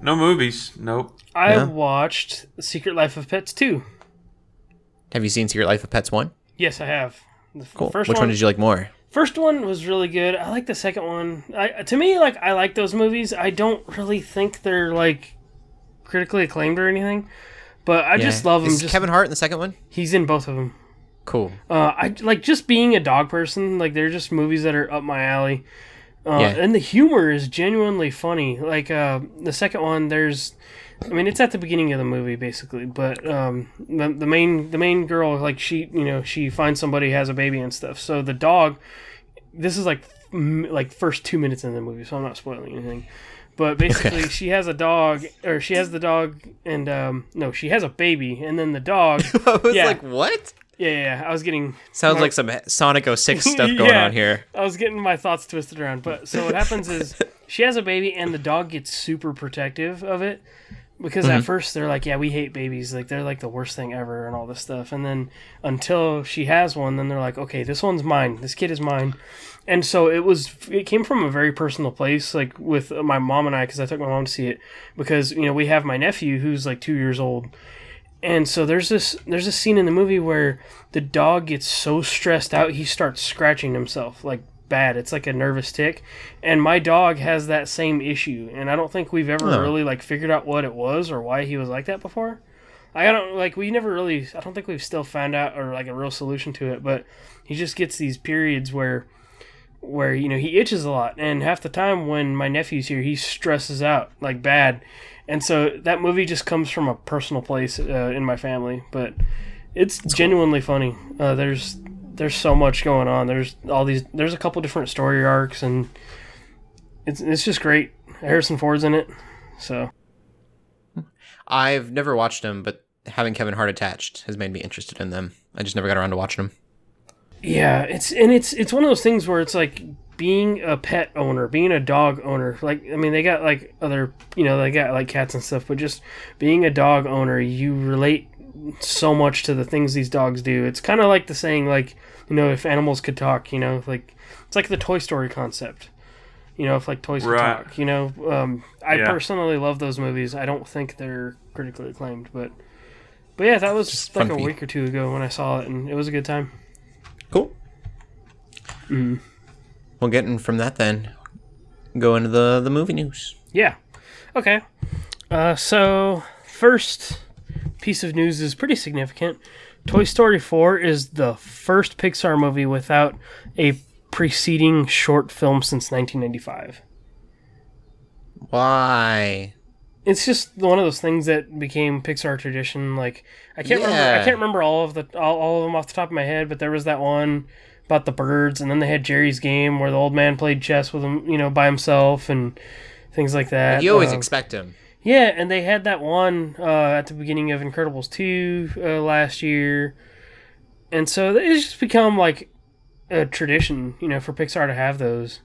No movies. Nope. I Yeah. watched Secret Life of Pets 2. Have you seen Secret Life of Pets one? Yes, I have. The f- Cool. first Which one did you like more? First one was really good. I like the second one. I to me like I like those movies. I don't really think they're like critically acclaimed or anything, but I just love them. Is Just Kevin Hart in the second one? he's in both of them. Cool. Uh, I like just being a dog person. Like they're just movies that are up my alley. Uh, Yeah. And the humor is genuinely funny. Like uh, the second one, there's, I mean, it's at the beginning of the movie basically, but um, the, the main the main girl, like she, you know, she finds somebody has a baby and stuff. So the dog, this is like m- like first two minutes in the movie, so I'm not spoiling anything. But basically, she has a dog, or she has the dog, and um, no, she has a baby, and then the dog. I was Yeah. like, what? yeah, yeah, yeah, I was getting Sounds like some Sonic 06 stuff going Yeah. on here. I was getting my thoughts twisted around. But so what happens is she has a baby and the dog gets super protective of it because Mm-hmm. at first they're like, yeah, we hate babies, like they're like the worst thing ever and all this stuff. And then until she has one, then they're like, okay, this one's mine. This kid is mine. And so it was. It came from a very personal place, like with my mom and I, because I took my mom to see it. Because you know we have my nephew who's like two years old, and so there's this there's a scene in the movie where the dog gets so stressed out he starts scratching himself like bad. It's like a nervous tick. And my dog has that same issue. And I don't think we've ever really like figured out what it was or why he was like that before. I don't like we never really I don't think we've still found out or like a real solution to it, but he just gets these periods where where you know he itches a lot. And half the time when my nephew's here he stresses out like bad. And so that movie just comes from a personal place uh, in my family. But it's genuinely funny. Uh, there's there's so much going on there's all these there's a couple different story arcs and it's it's just great harrison ford's in it so I've never watched them, but having Kevin Hart attached has made me interested in them. I just never got around to watching them. Yeah, it's and it's it's one of those things where it's like being a pet owner, being a dog owner. Like I mean, they got like other, you know, they got like cats and stuff, but just being a dog owner, you relate so much to the things these dogs do. It's kind of like the saying like, you know, if animals could talk, you know, like it's like the Toy Story concept. You know, if like toys could Right. talk, you know, um, I Yeah. personally love those movies. I don't think they're critically acclaimed, but but yeah, that was Just like fun a week or two ago when I saw it, and it was a good time. Cool. Well, getting from that then, go into the the movie news. Yeah. Okay. Uh, so first piece of news is pretty significant. Toy Story 4 is the first Pixar movie without a preceding short film since 1995. Why? It's just one of those things that became Pixar tradition. Like I can't remember, I can't remember all of the all, all of them off the top of my head, but there was that one about the birds, and then they had Geri's game where the old man played chess with him, you know, by himself, and things like that. You always Um, expect him. Yeah, and they had that one uh, at the beginning of Incredibles 2 uh, last year. And so it's just become like a tradition, you know, for Pixar to have those.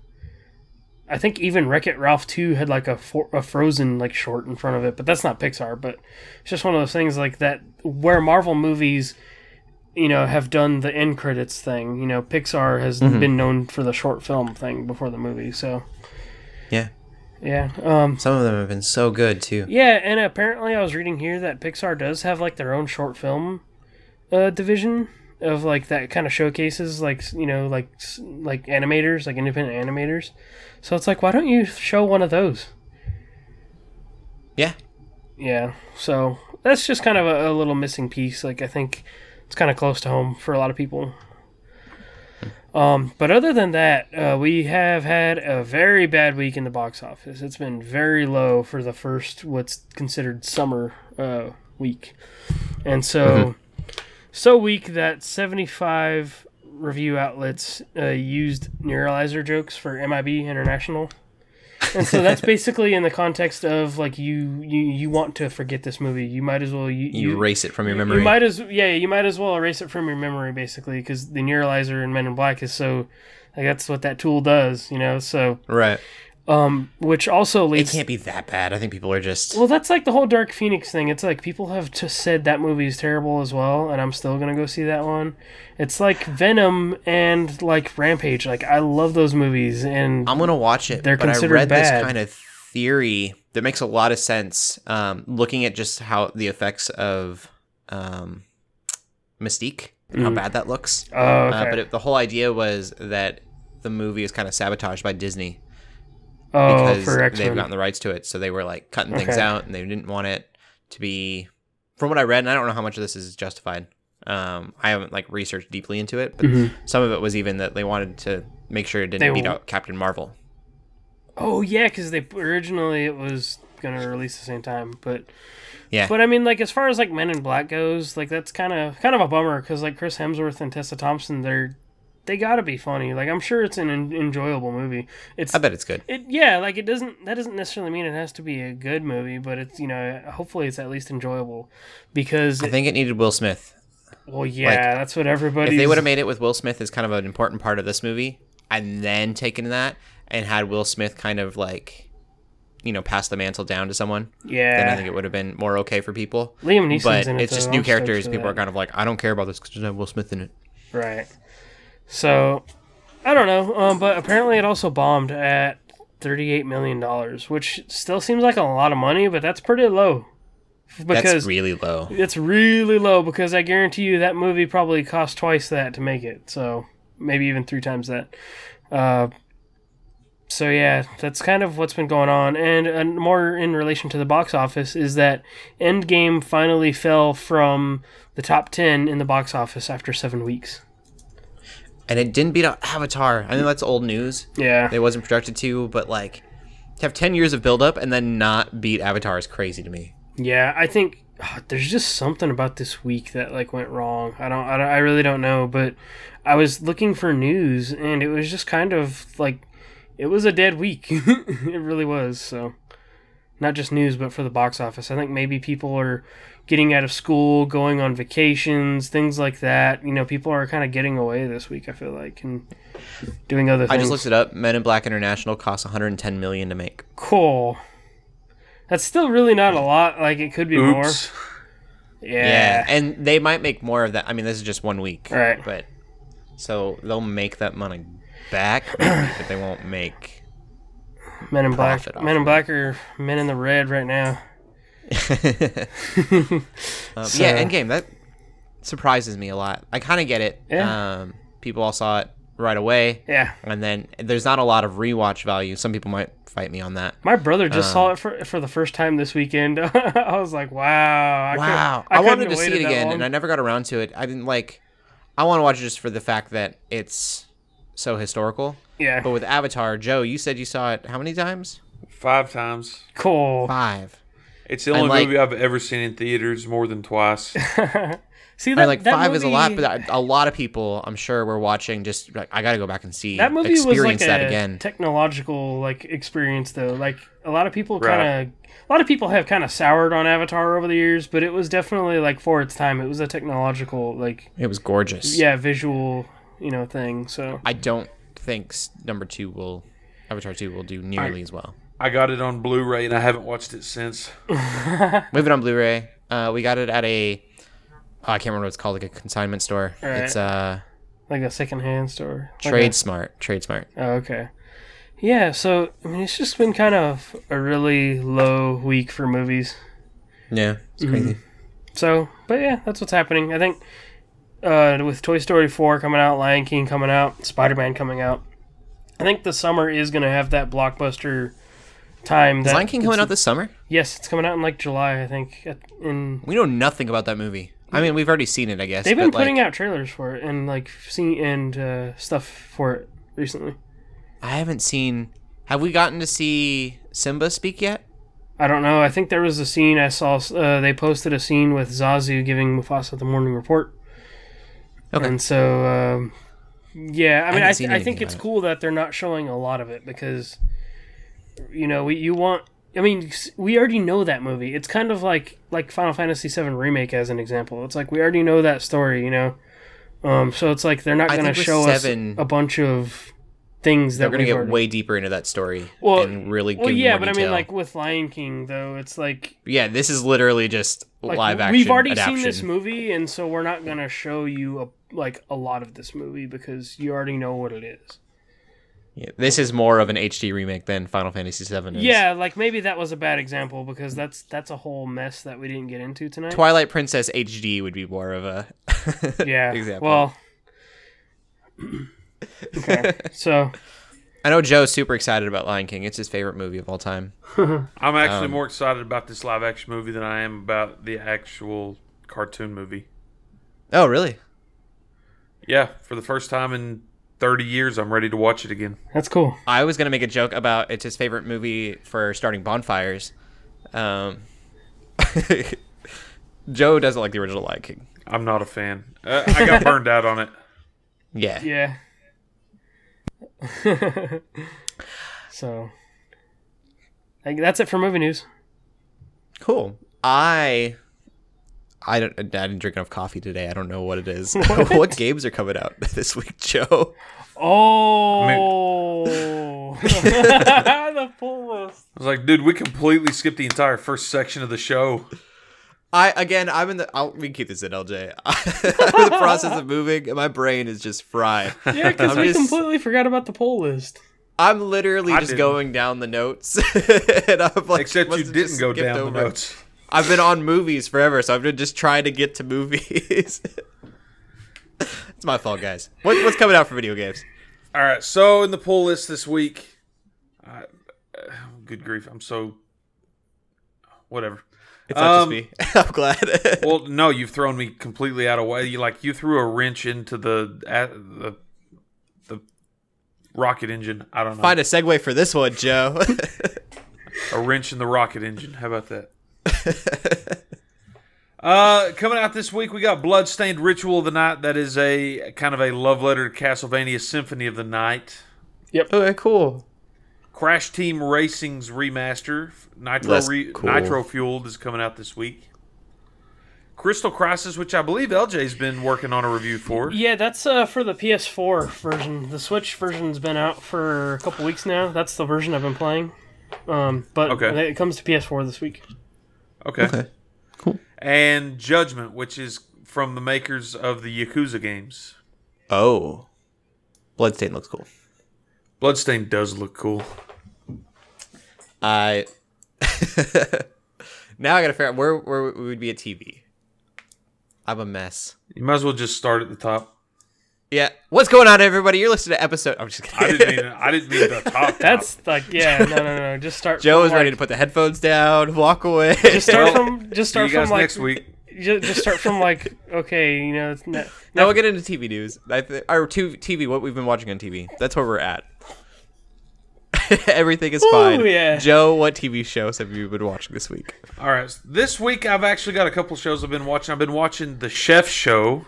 I think even Wreck It Ralph 2 had like a, for- a Frozen like short in front of it, but that's not Pixar. But it's just one of those things like that where Marvel movies, you know, have done the end credits thing. You know, Pixar has been known for the short film thing before the movie. So Yeah. Yeah, um, Some of them have been so good too. yeah, and apparently I was reading here that Pixar does have like their own short film uh, division of like that kind of showcases like you know like like animators like independent animators. So it's like why don't you show one of those? Yeah. Yeah. So that's just kind of a, a little missing piece. Like I think it's kind of close to home for a lot of people. Um, but other than that, uh, we have had a very bad week in the box office. It's been very low for the first what's considered summer uh, week, and so so weak that seventy five review outlets uh, used neuralizer jokes for MIB International. And so that's basically in the context of like you you, you want to forget this movie. You might as well you, You, you erase it from your memory. you might as yeah, you might as well erase it from your memory basically because the neuralizer in Men in Black is so like that's what that tool does, you know. So right. Um, which also leads. It can't be that bad. I think people are just. Well, that's like the whole Dark Phoenix thing. It's like people have just said that movie is terrible as well, and I'm still gonna go see that one. It's like Venom and like Rampage. Like I love those movies, and I'm gonna watch it. They're but I considered read bad. this kind of theory that makes a lot of sense. Um, looking at just how the effects of um, Mystique and how bad that looks. oh, okay. Uh, but it, the whole idea was that the movie is kind of sabotaged by Disney oh, because for X they've gotten the rights to it. So they were like cutting things Okay. out, and they didn't want it to be. From what I read, and I don't know how much of this is justified. Um, I haven't like researched deeply into it, but some of it was even that they wanted to make sure it didn't Mm-hmm. They beat out Captain Marvel. Oh yeah, because they originally it was gonna release the same time, but Yeah, but I mean like as far as like Men in Black goes, like that's kind of kind of a bummer because like Chris Hemsworth and Tessa Thompson, they're they gotta be funny. Like I'm sure it's an en- enjoyable movie. It's I bet it's good. it yeah like it doesn't that doesn't necessarily mean it has to be a good movie, but it's you know hopefully it's at least enjoyable because I think it needed Will Smith. well yeah that's what everybody If they would have made it with Will Smith as kind of an important part of this movie, and then taken that and had Will Smith kind of like, you know, pass the mantle down to someone, yeah then I think it would have been more okay for people. Liam Neeson's But in it, it's just new I'm characters. People that. are kind of like, I don't care about this because there's no Will Smith in it. Right. So, I don't know, um, but apparently it also bombed at $38 million, which still seems like a lot of money, but that's pretty low. Because That's really low. it's really low because I guarantee you that movie probably cost twice that to make it. So, maybe even three times that. Uh, so yeah, that's kind of what's been going on, and uh, more in relation to the box office is that Endgame finally fell from the top ten in the box office after seven weeks. And it didn't beat out Avatar. I know that's old news. Yeah, It wasn't projected to, but like, to have 10 years of buildup and then not beat Avatar is crazy to me. Yeah, I think ah, there's just something about this week that like went wrong. I don't, I don't, I really don't know, but I was looking for news and it was just kind of like it was a dead week. it really was. So, not just news, but for the box office. I think maybe people are getting out of school, going on vacations, things like that. You know, people are kind of getting away this week. I feel like and doing other things. I just looked it up. Men in Black International costs 110 million to make. cool. That's still really not a lot. Like it could be more. Oops. Yeah. and they might make more of that. I mean, this is just one week, Right. But so they'll make that money back, maybe, but they won't make. Men in Black. Men in Black are men in the red right now. Um, So- Yeah, Endgame that surprises me a lot. I kind of get it. Yeah. Um, people all saw it right away, Yeah. and then there's not a lot of rewatch value. Some people might fight me on that. My brother just Um, saw it for for the first time this weekend. I was like, wow. I Wow, couldn't- I, wanted to see it again, long. and I never got around to it. I didn't like. I want to watch it just for the fact that it's so historical. yeah. But with Avatar, Joe, you said you saw it how many times? Five times. Cool. Five. It's the only like- movie I've ever seen in theaters more than twice. See that like that five is a lot, but a lot of people, I'm sure, were watching. Just like I got to go back and see that movie was like experience a again. technological like experience though. Like a lot of people kind of a lot of people have kind of soured on Avatar over the years, but it was definitely like for its time. It was a technological like it was gorgeous. yeah visual you know thing. So I don't think number two will, Avatar two will do nearly as well. I got it on Blu-ray and I haven't watched it since. We have it on Blu-ray. Uh, we got it at a, oh, I can't remember what it's called, like a consignment store. Right. It's uh, like a secondhand store. Like Trade a- Smart. Trade Smart. Oh, okay. Yeah, so I mean, it's just been kind of a really low week for movies. Yeah, it's crazy. So, but yeah, that's what's happening. I think uh, with Toy Story 4 coming out, Lion King coming out, Spider Man coming out, I think the summer is going to have that blockbuster time. Is that Lion King coming out this summer? Yes, it's coming out in like July, I think. At, in We know nothing about that movie. I mean, we've already seen it, I guess. they've been but, putting like, out trailers for it and like seen and uh, stuff for it recently. I haven't seen. Have we gotten to see Simba speak yet? I don't know. I think there was a scene I saw. Uh, they posted a scene with Zazu giving Mufasa the morning report. Okay. And so, um, yeah, I mean, haven't I, th- I think it's it. cool that they're not showing a lot of it because, you know, we you want. I mean, we already know that movie. It's kind of like like Final Fantasy VII remake as an example. It's like we already know that story, you know. Um, so it's like they're not going to show Seven- us a bunch of things that They're gonna get already- way deeper into that story well, and really well, give yeah, but I mean, like with Lion King, though, it's like yeah, this is literally just like live action. we've already adaptation. seen this movie, and so we're not gonna show you a, like a lot of this movie because you already know what it is. Yeah, this is more of an HD remake than Final Fantasy VII. Is. Yeah, like maybe that was a bad example because that's that's a whole mess that we didn't get into tonight. Twilight Princess HD would be more of a yeah. example. Well. okay. So I know Joe's super excited about Lion King. It's his favorite movie of all time. I'm actually Um, more excited about this live action movie than I am about the actual cartoon movie. Oh, really? Yeah, for the first time in 30 years, I'm ready to watch it again. that's cool. I was gonna make a joke about it's his favorite movie for starting bonfires. Um, Joe doesn't like the original Lion King. I'm not a fan. Uh, I got burned out on it. Yeah. Yeah. so. Like, that's it for movie news. Cool. I I don't I didn't drink enough coffee today. I don't know what it is. what games are coming out this week, Joe? Oh, the pull list. I was like, dude, we completely skipped the entire first section of the show. I again, I'm in the. I'll, we can keep this in, LJ. I'm in the process of moving, and my brain is just fried. Yeah, because we just- completely forgot about the poll list. I'm literally I just didn't. going down the notes, and I'm like, Except you didn't go skipped down the over. notes. I've been on movies forever, so I've been just trying to get to movies. it's my fault, guys. What, what's coming out for video games? All right, so in the pull list this week, uh, good grief, I'm so whatever. It's not Um, just me. I'm glad. Well, no, you've thrown me completely out of way. You like you threw a wrench into the the the rocket engine. I don't know. Find a segue for this one, Joe. a wrench in the rocket engine. How about that? uh, coming out this week, we got Bloodstained Ritual of the Night. That is a kind of a love letter to Castlevania Symphony of the Night. Yep. Okay, cool. Crash Team Racing's remaster, Nitro re- cool. Nitro Fueled, is coming out this week. Crystal Crisis, which I believe LJ's been working on a review for. Yeah, that's uh, for the PS4 version. The Switch version's been out for a couple weeks now. That's the version I've been playing. Um, but Okay. it comes to PS4 this week. Okay. Okay. Cool. And Judgment, which is from the makers of the Yakuza games. Oh, Bloodstain looks cool. Bloodstain does look cool. I now I gotta figure out where where we would be at TV. I'm a mess. You might as well just start at the top. Yeah, what's going on, everybody? You're listening to episode. I'm just I didn't mean I didn't mean the top. That's like yeah, no, no, no. Just start. Joe from, is ready to put the headphones down, walk away. Just start Well, from. Just start you guys from like. next week. Just, just start from like okay, you know. It's not, now we'll get into TV news. I th- or tu- TV, what we've been watching on TV. That's where we're at. Everything is fine. yeah. Joe, what TV shows have you been watching this week? All right. This week I've actually got a couple shows I've been watching. I've been watching The Chef Show.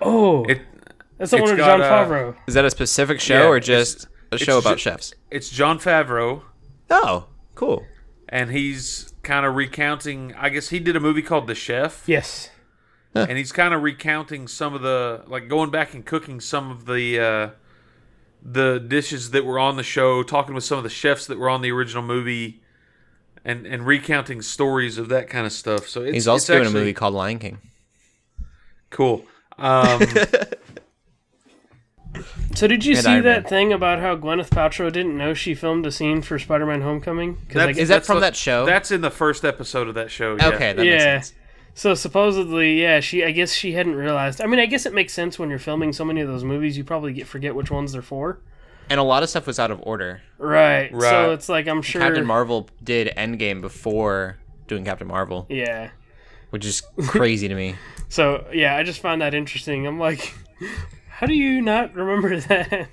oh, It that's the one with got, Jon uh, Favreau. Is that a specific show Yeah, or it's- just a show about ju- chefs? it's Jon Favreau, Oh, cool. and he's kind of recounting. I guess he did a movie called The Chef. Yes. and he's kind of recounting some of the like going back and cooking some of the uh the dishes that were on the show talking with some of the chefs that were on the original movie and and recounting stories of that kind of stuff so it's, He's also it's doing a actually movie called Lion King. cool um So did you And see Iron that Man. thing about how Gwyneth Paltrow didn't know she filmed a scene for Spider-Man: Homecoming? that- like, Is that from the- that show? that's in the first episode of that show yeah. Okay, that makes Yeah. sense. So supposedly, yeah, she. I guess she hadn't realized. I mean, I guess it makes sense when you're filming so many of those movies. You probably get forget which ones they're for. And a lot of stuff was out of order. Right. Right. So it's like I'm sure. Captain Marvel did Endgame before doing Captain Marvel, Yeah. which is crazy to me. So yeah, I just found that interesting. I'm like, how do you not remember that?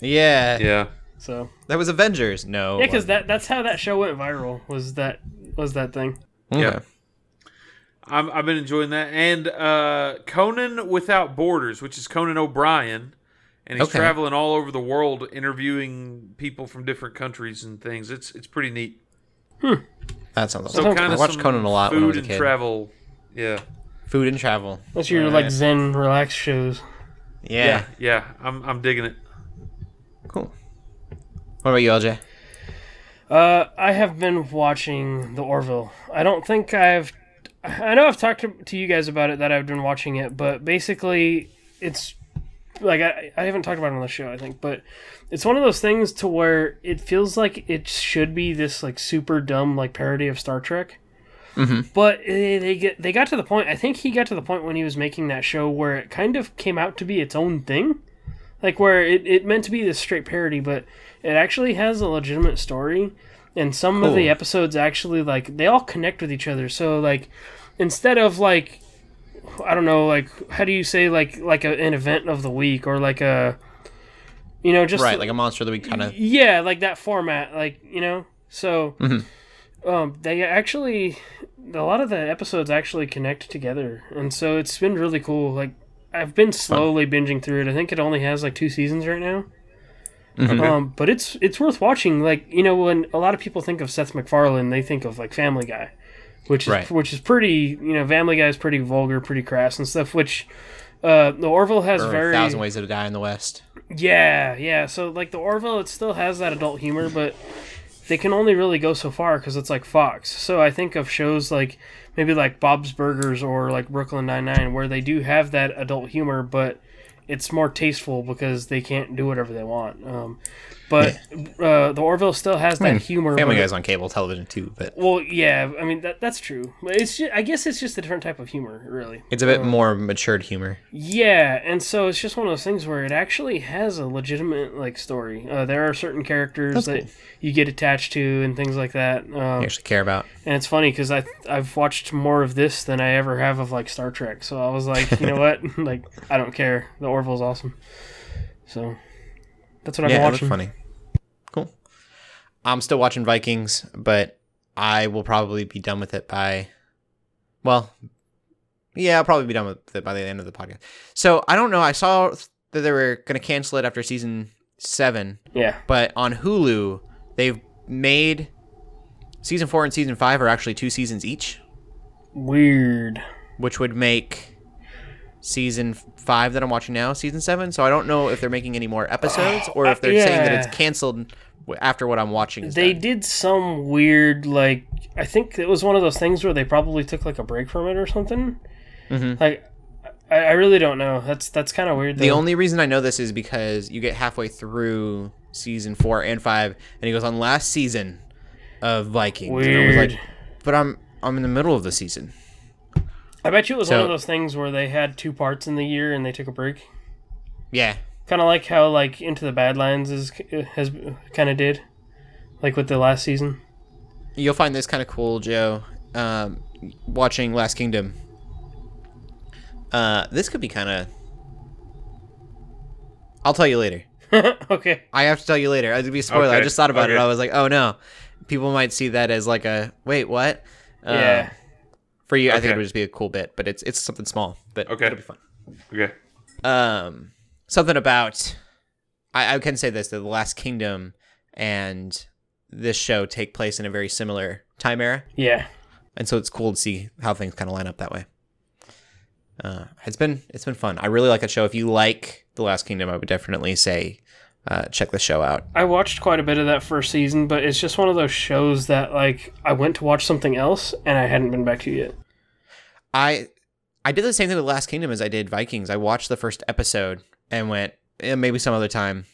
Yeah, yeah So that was Avengers. No, yeah, because that that's how that show went viral. Was that was that thing? Okay. Yeah. I'm, I've been enjoying that and uh conan without borders which is conan o'brien and he's Okay. traveling all over the world interviewing people from different countries and things it's it's pretty neat that sounds So awesome. kind I of watched Conan a lot food when I was a and kid. travel. Yeah. Food and travel. That's your Alright. like Zen relax shows. Yeah. yeah, yeah. I'm I'm digging it. cool. What about you, LJ? Uh, I have been watching The Orville. I don't think I've. I know I've talked to, to you guys about it that I've been watching it, but basically, it's like I, I haven't talked about it on the show, I think, but it's one of those things to where it feels like it should be this like super dumb like parody of Star Trek. Mm-hmm. But eh, they get they got to the point. I think he got to the point when he was making that show where it kind of came out to be its own thing, like where it, it meant to be this straight parody, but it actually has a legitimate story, and some of the episodes actually like they all connect with each other. So like instead of like I don't know, like how do you say like like a, an event of the week or like a you know just Right, like a monster of the week kind of. yeah, like that format, like you know. So, Mhm. Um, they actually a lot of the episodes actually connect together, and so it's been really cool. Like I've been slowly binging through it. I think it only has like two seasons right now. Mhm. Um, but it's it's worth watching. Like you know, when a lot of people think of Seth MacFarlane, they think of like Family Guy, which is Right. which is pretty. You know, Family Guy is pretty vulgar, pretty crass and stuff. Which uh, the Orville has Or very a thousand ways to die in the West. yeah, yeah. So like the Orville, it still has that adult humor, but they can only really go so far because it's like Fox. So I think of shows like maybe like Bob's Burgers or like Brooklyn Nine Nine, where they do have that adult humor, but it's more tasteful because they can't do whatever they want. Um, but uh, the Orville still has that humor. Family Guy's on cable television too, but Well, yeah. I mean that that's true. It's just, I guess it's just a different type of humor, really. it's a bit more matured humor. Yeah, and so it's just one of those things where it actually has a legitimate like story. Uh, there are certain characters That's that cool. you get attached to and things like that. You Um, actually care about. and it's funny because I I've watched more of this than I ever have of like Star Trek. So I was like, you know what? like I don't care. The Orville's awesome. So that's what I've yeah, been watching. funny. Cool. I'm still watching Vikings, but I will probably be done with it by. Well, yeah, I'll probably be done with it by the end of the podcast. So I don't know. I saw that they were going to cancel it after season seven, Yeah. but on Hulu they've made season four and season five are actually two seasons each, Weird. which would make season five that I'm watching now season seven. So I don't know if they're making any more episodes or if they're saying that it's canceled after what I'm watching. Is They done. did some weird like I think it was one of those things where they probably took like a break from it or something. Mhm. Like I, I really don't know. That's that's kind of weird. The only reason I know this is because you get halfway through season four and five, and he goes on last season of Vikings. And I was weird. like, but I'm I'm in the middle of the season. I bet you it was one of those things where they had two parts in the year and they took a break. Yeah, Kind of like how like Into the Badlands is has kind of did, like with the last season. you'll find this kind of cool, Joe. Um, watching Last Kingdom. Uh, this could be kind of. I'll tell you later. okay. I have to tell you later. It'd be a spoiler. I just thought about it. I was like, oh no, people might see that as like a wait, what? Uh, yeah. For you, I think it would just be a cool bit, but it's it's something small, but Okay. it'll be fun. Okay. Um, something about I, I can say this: that the Last Kingdom and this show take place in a very similar time era, Yeah. and so it's cool to see how things kind of line up that way. Uh, it's been it's been fun. I really like that show. If you like the Last Kingdom, I would definitely say uh, check the show out. I watched quite a bit of that first season, but it's just one of those shows that like I went to watch something else and I hadn't been back to yet. I I did the same thing with Last Kingdom as I did Vikings. I watched the first episode and went eh, maybe some other time.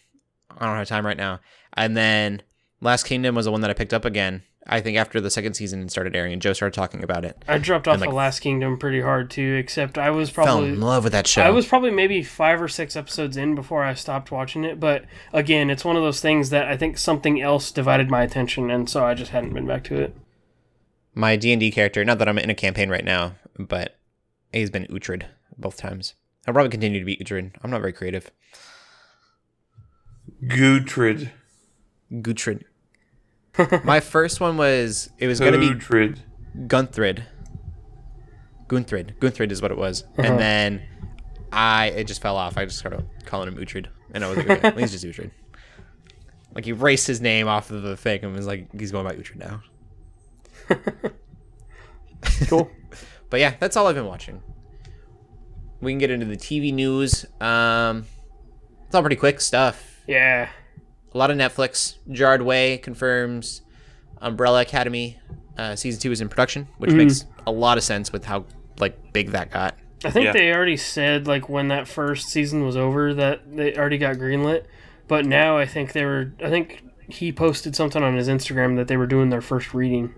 I don't have time right now. And then Last Kingdom was the one that I picked up again. I think after the second season started airing and Joe started talking about it. I dropped off like, the Last Kingdom pretty hard too, except I was probably Fell probably in love with that show. I was probably maybe five or six episodes in before I stopped watching it. But again, it's one of those things that I think something else divided my attention, and so I just hadn't been back to it. My D and D character. Not that I'm in a campaign right now, but he's been Uhtred both times. I'll probably continue to be Uhtred. I'm not very creative. Gutrid. Gutrid. My first one was it was gonna be Gutrid. Gunthrid. Gunthrid. Gunthrid is what it was. Uh-huh. And then I it just fell off. I just started calling him Uhtred. And I was like, okay, he's just Uhtred. Like he erased his name off of the thing and was like, he's going by Uhtred now. Cool. But yeah, that's all I've been watching. We can get into the TV news. Um, it's all pretty quick stuff. yeah. A lot of Netflix. Gerard Way confirms Umbrella Academy uh, season two is in production, which makes a lot of sense with how like big that got. I think Yeah. they already said like when that first season was over that they already got greenlit, but now I think they were. I think he posted something on his Instagram that they were doing their first reading.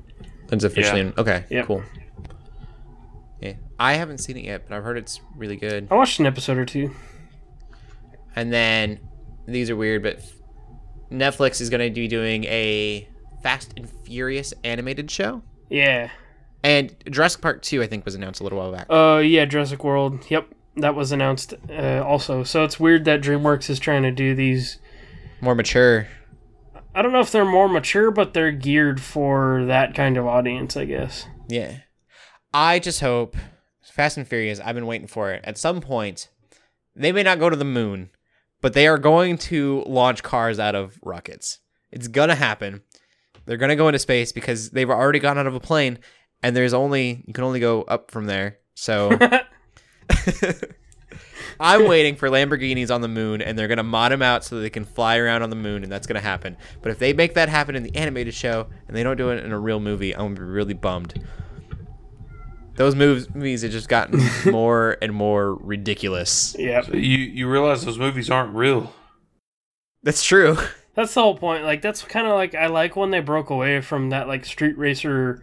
It's officially Yeah. in. Okay, Yep. cool. Yeah, I haven't seen it yet, but I've heard it's really good. I watched an episode or two. And then these are weird, but Netflix is going to be doing a Fast and Furious animated show. Yeah. And Jurassic Park 2, I think, was announced a little while back. Uh, yeah, Jurassic World. Yep, that was announced uh, also. So it's weird that DreamWorks is trying to do these. More mature. I don't know if they're more mature, but they're geared for that kind of audience, I guess. Yeah. I just hope Fast and Furious, I've been waiting for it. At some point, they may not go to the moon, but they are going to launch cars out of rockets. It's going to happen. They're going to go into space because they've already gone out of a plane and there's only you can only go up from there. So I'm waiting for Lamborghinis on the moon and they're going to mod them out so they can fly around on the moon and that's going to happen. But if they make that happen in the animated show and they don't do it in a real movie, I'm going to be really bummed. Those movies movies have just gotten more and more ridiculous. Yep. You you realize those movies aren't real. That's true. That's the whole point. Like that's kind of like I like when they broke away from that like street racer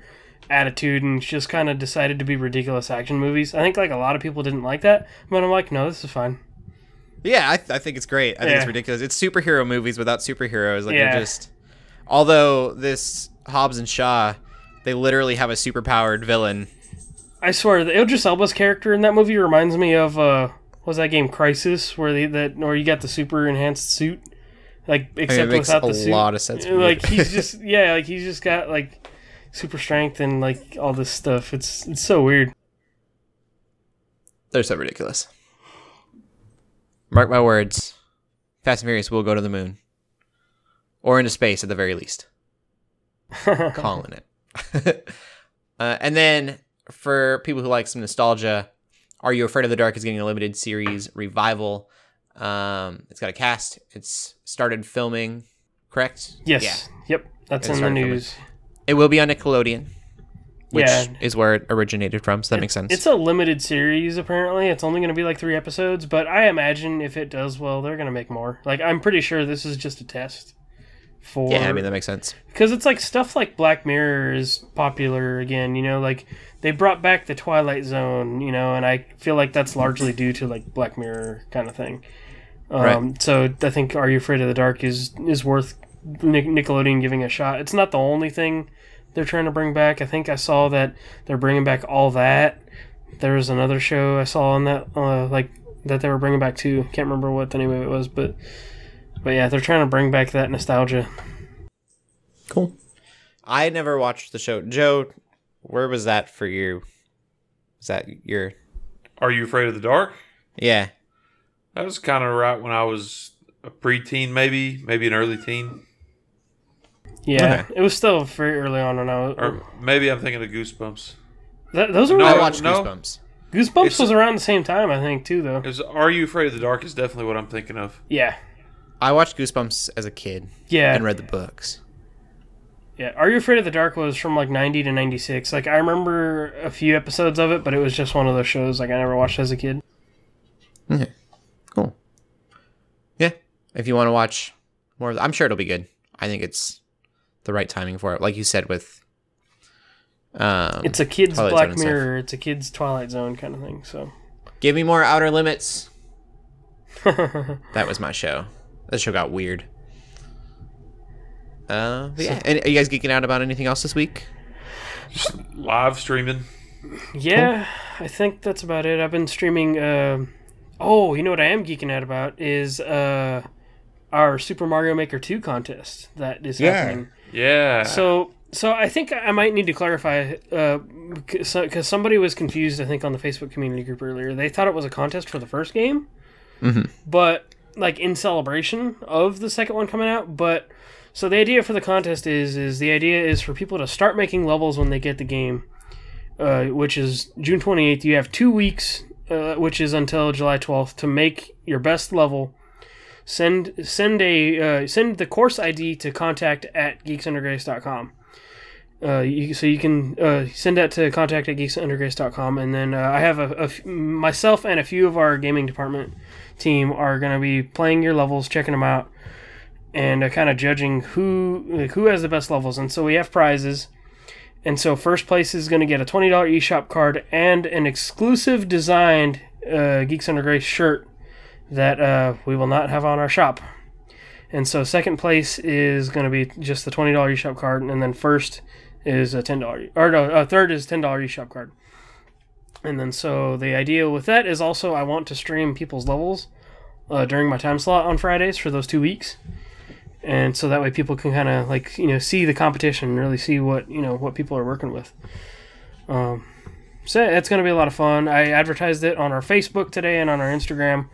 attitude and just kind of decided to be ridiculous action movies. I think like a lot of people didn't like that, but I'm like, no, this is fine. Yeah, I, th- I think it's great. I think it's ridiculous. It's superhero movies without superheroes. Like Yeah. they're just. Although this Hobbs and Shaw, they literally have a superpowered villain. I swear, the Idris Elba's character in that movie reminds me of uh, was that game Crysis, where they that where you got the super enhanced suit, like I mean, except it makes without a the suit. lot of sense. Like he's just yeah, like he's just got like super strength and like all this stuff. It's it's so weird. they're so ridiculous. Mark my words. Fast and Furious will go to the moon, or into space at the very least. calling it. uh, and then for people who like some nostalgia, Are You Afraid of the Dark is getting a limited series revival. Um, it's got a cast. It's started filming, correct? Yes. Yeah. Yep. That's It in the started filming. news. It will be on Nickelodeon, which Yeah. is where it originated from. So that makes sense. It's a limited series, apparently. It's only going to be like three episodes, but I imagine if it does well, they're going to make more. Like, I'm pretty sure this is just a test for. yeah, I mean that makes sense. because it's like stuff like Black Mirror is popular again. You know, like they brought back the Twilight Zone. You know, and I feel like that's largely due to like Black Mirror kind of thing. Um, Right. So I think Are You Afraid of the Dark is is worth Nickelodeon giving a shot. It's not the only thing they're trying to bring back. I think I saw that they're bringing back all that. There was another show I saw on that uh, like that they were bringing back too. Can't remember what the name of it was, but but yeah, they're trying to bring back that nostalgia. Cool. I never watched the show. Joe, where was that for you? Was that your? Are you afraid of the dark? Yeah. That was kind of right when I was a preteen, maybe, maybe an early teen, Yeah, Okay. it was still very early on when I was. or maybe I'm thinking of Goosebumps. Th- those were No, I watched no. Goosebumps. Goosebumps it's- was around the same time, I think, too. Though. It was Are You Afraid of the Dark is definitely what I'm thinking of. Yeah, I watched Goosebumps as a kid yeah, and read the books. yeah. Are You Afraid of the Dark was from like ninety to ninety six. Like I remember a few episodes of it, but it was just one of those shows like I never watched as a kid. Okay. Cool. Yeah. If you want to watch more, of I'm sure it'll be good. I think it's the right timing for it. Like you said with. Um, It's a kid's Twilight Black. Mirror. It's a kid's Twilight Zone kind of thing. So. give me more Outer Limits. That was my show. That show got weird. Uh, but yeah. And are you guys geeking out about anything else this week? Just live streaming. Yeah, I think that's about it. I've been streaming. Uh, oh, you know what I am geeking out about is uh, our Super Mario Maker 2 contest that is Yeah. happening. Yeah. So, so I think I might need to clarify because somebody was confused. I think on the Facebook community group earlier, they thought it was a contest for the first game, but like in celebration of the second one coming out. But so the idea for the contest is is the idea is for people to start making levels when they get the game, uh, which is June twenty eighth. You have two weeks, uh, which is until July twelfth, to make your best level. send send a uh, send the course ID to contact at geeksundergrace.com. Uh, you, so you can uh, send that to contact at geeksundergrace.com, and then uh, I have a, myself and a few of our gaming department team are going to be playing your levels, checking them out, and uh, kind of judging who like, who has the best levels. And so we have prizes. And so first place is going to get a $20 eShop card and an exclusive designed uh, Geeks Under Grace shirt that uh, we will not have on our shop. And so second place is going to be just the $20 eShop card, and then first is a $10 or no, uh, third is $10 eShop card. And then so the idea with that is also I want to stream people's levels uh, during my time slot on Fridays for those two weeks. And so that way people can kind of like you know see the competition and really see what you know what people are working with. Um, so it's going to be a lot of fun. I advertised it on our facebook today and on our instagram.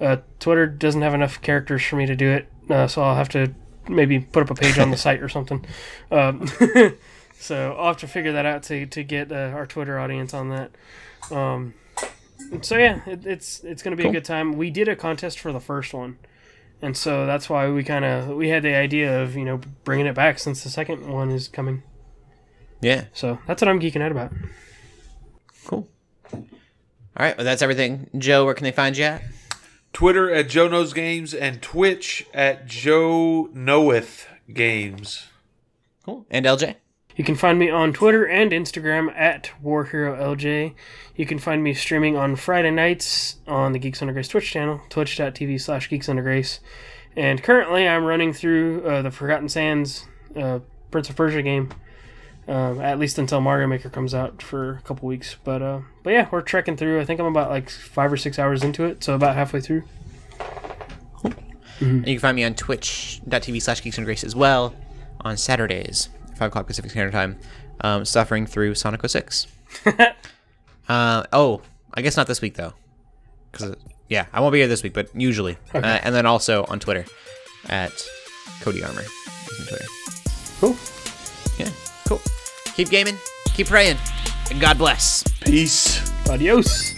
Uh, twitter doesn't have enough characters for me to do it uh, so i'll have to maybe put up a page on the site or something. Um, so i'll have to figure that out to, to get uh, our twitter audience on that um, so yeah it, it's it's going to be Cool. a good time we did a contest for the first one and so that's why we kind of we had the idea of you know bringing it back since the second one is coming. Yeah. So that's what I'm geeking out about. Cool. All right. Well, that's everything. Joe, where can they find you at? Twitter at Joe Knows Games and Twitch at Joe Knoweth Games. Cool. And LJ? You can find me on Twitter and Instagram at WarHeroLJ. You can find me streaming on Friday nights on the Geeks Under Grace Twitch channel, twitch.tv slash Geeks Under Grace. And currently I'm running through uh, the Forgotten Sands uh, Prince of Persia game, um, at least until Mario Maker comes out for a couple weeks. But uh, but yeah, we're trekking through. I think I'm about like five or six hours into it, so about halfway through. And you can find me on twitch.tv slash geeks under grace as well on Saturdays, 5 o'clock Pacific Standard Time, um, suffering through Sonic 06. uh, oh, I guess not this week, though. Because, yeah, I won't be here this week, but usually. Uh, and then also on Twitter at Cody Armor. is Twitter. Cool. Yeah, cool. Keep gaming, keep praying, and God bless. Peace. Adios.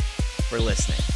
for listening.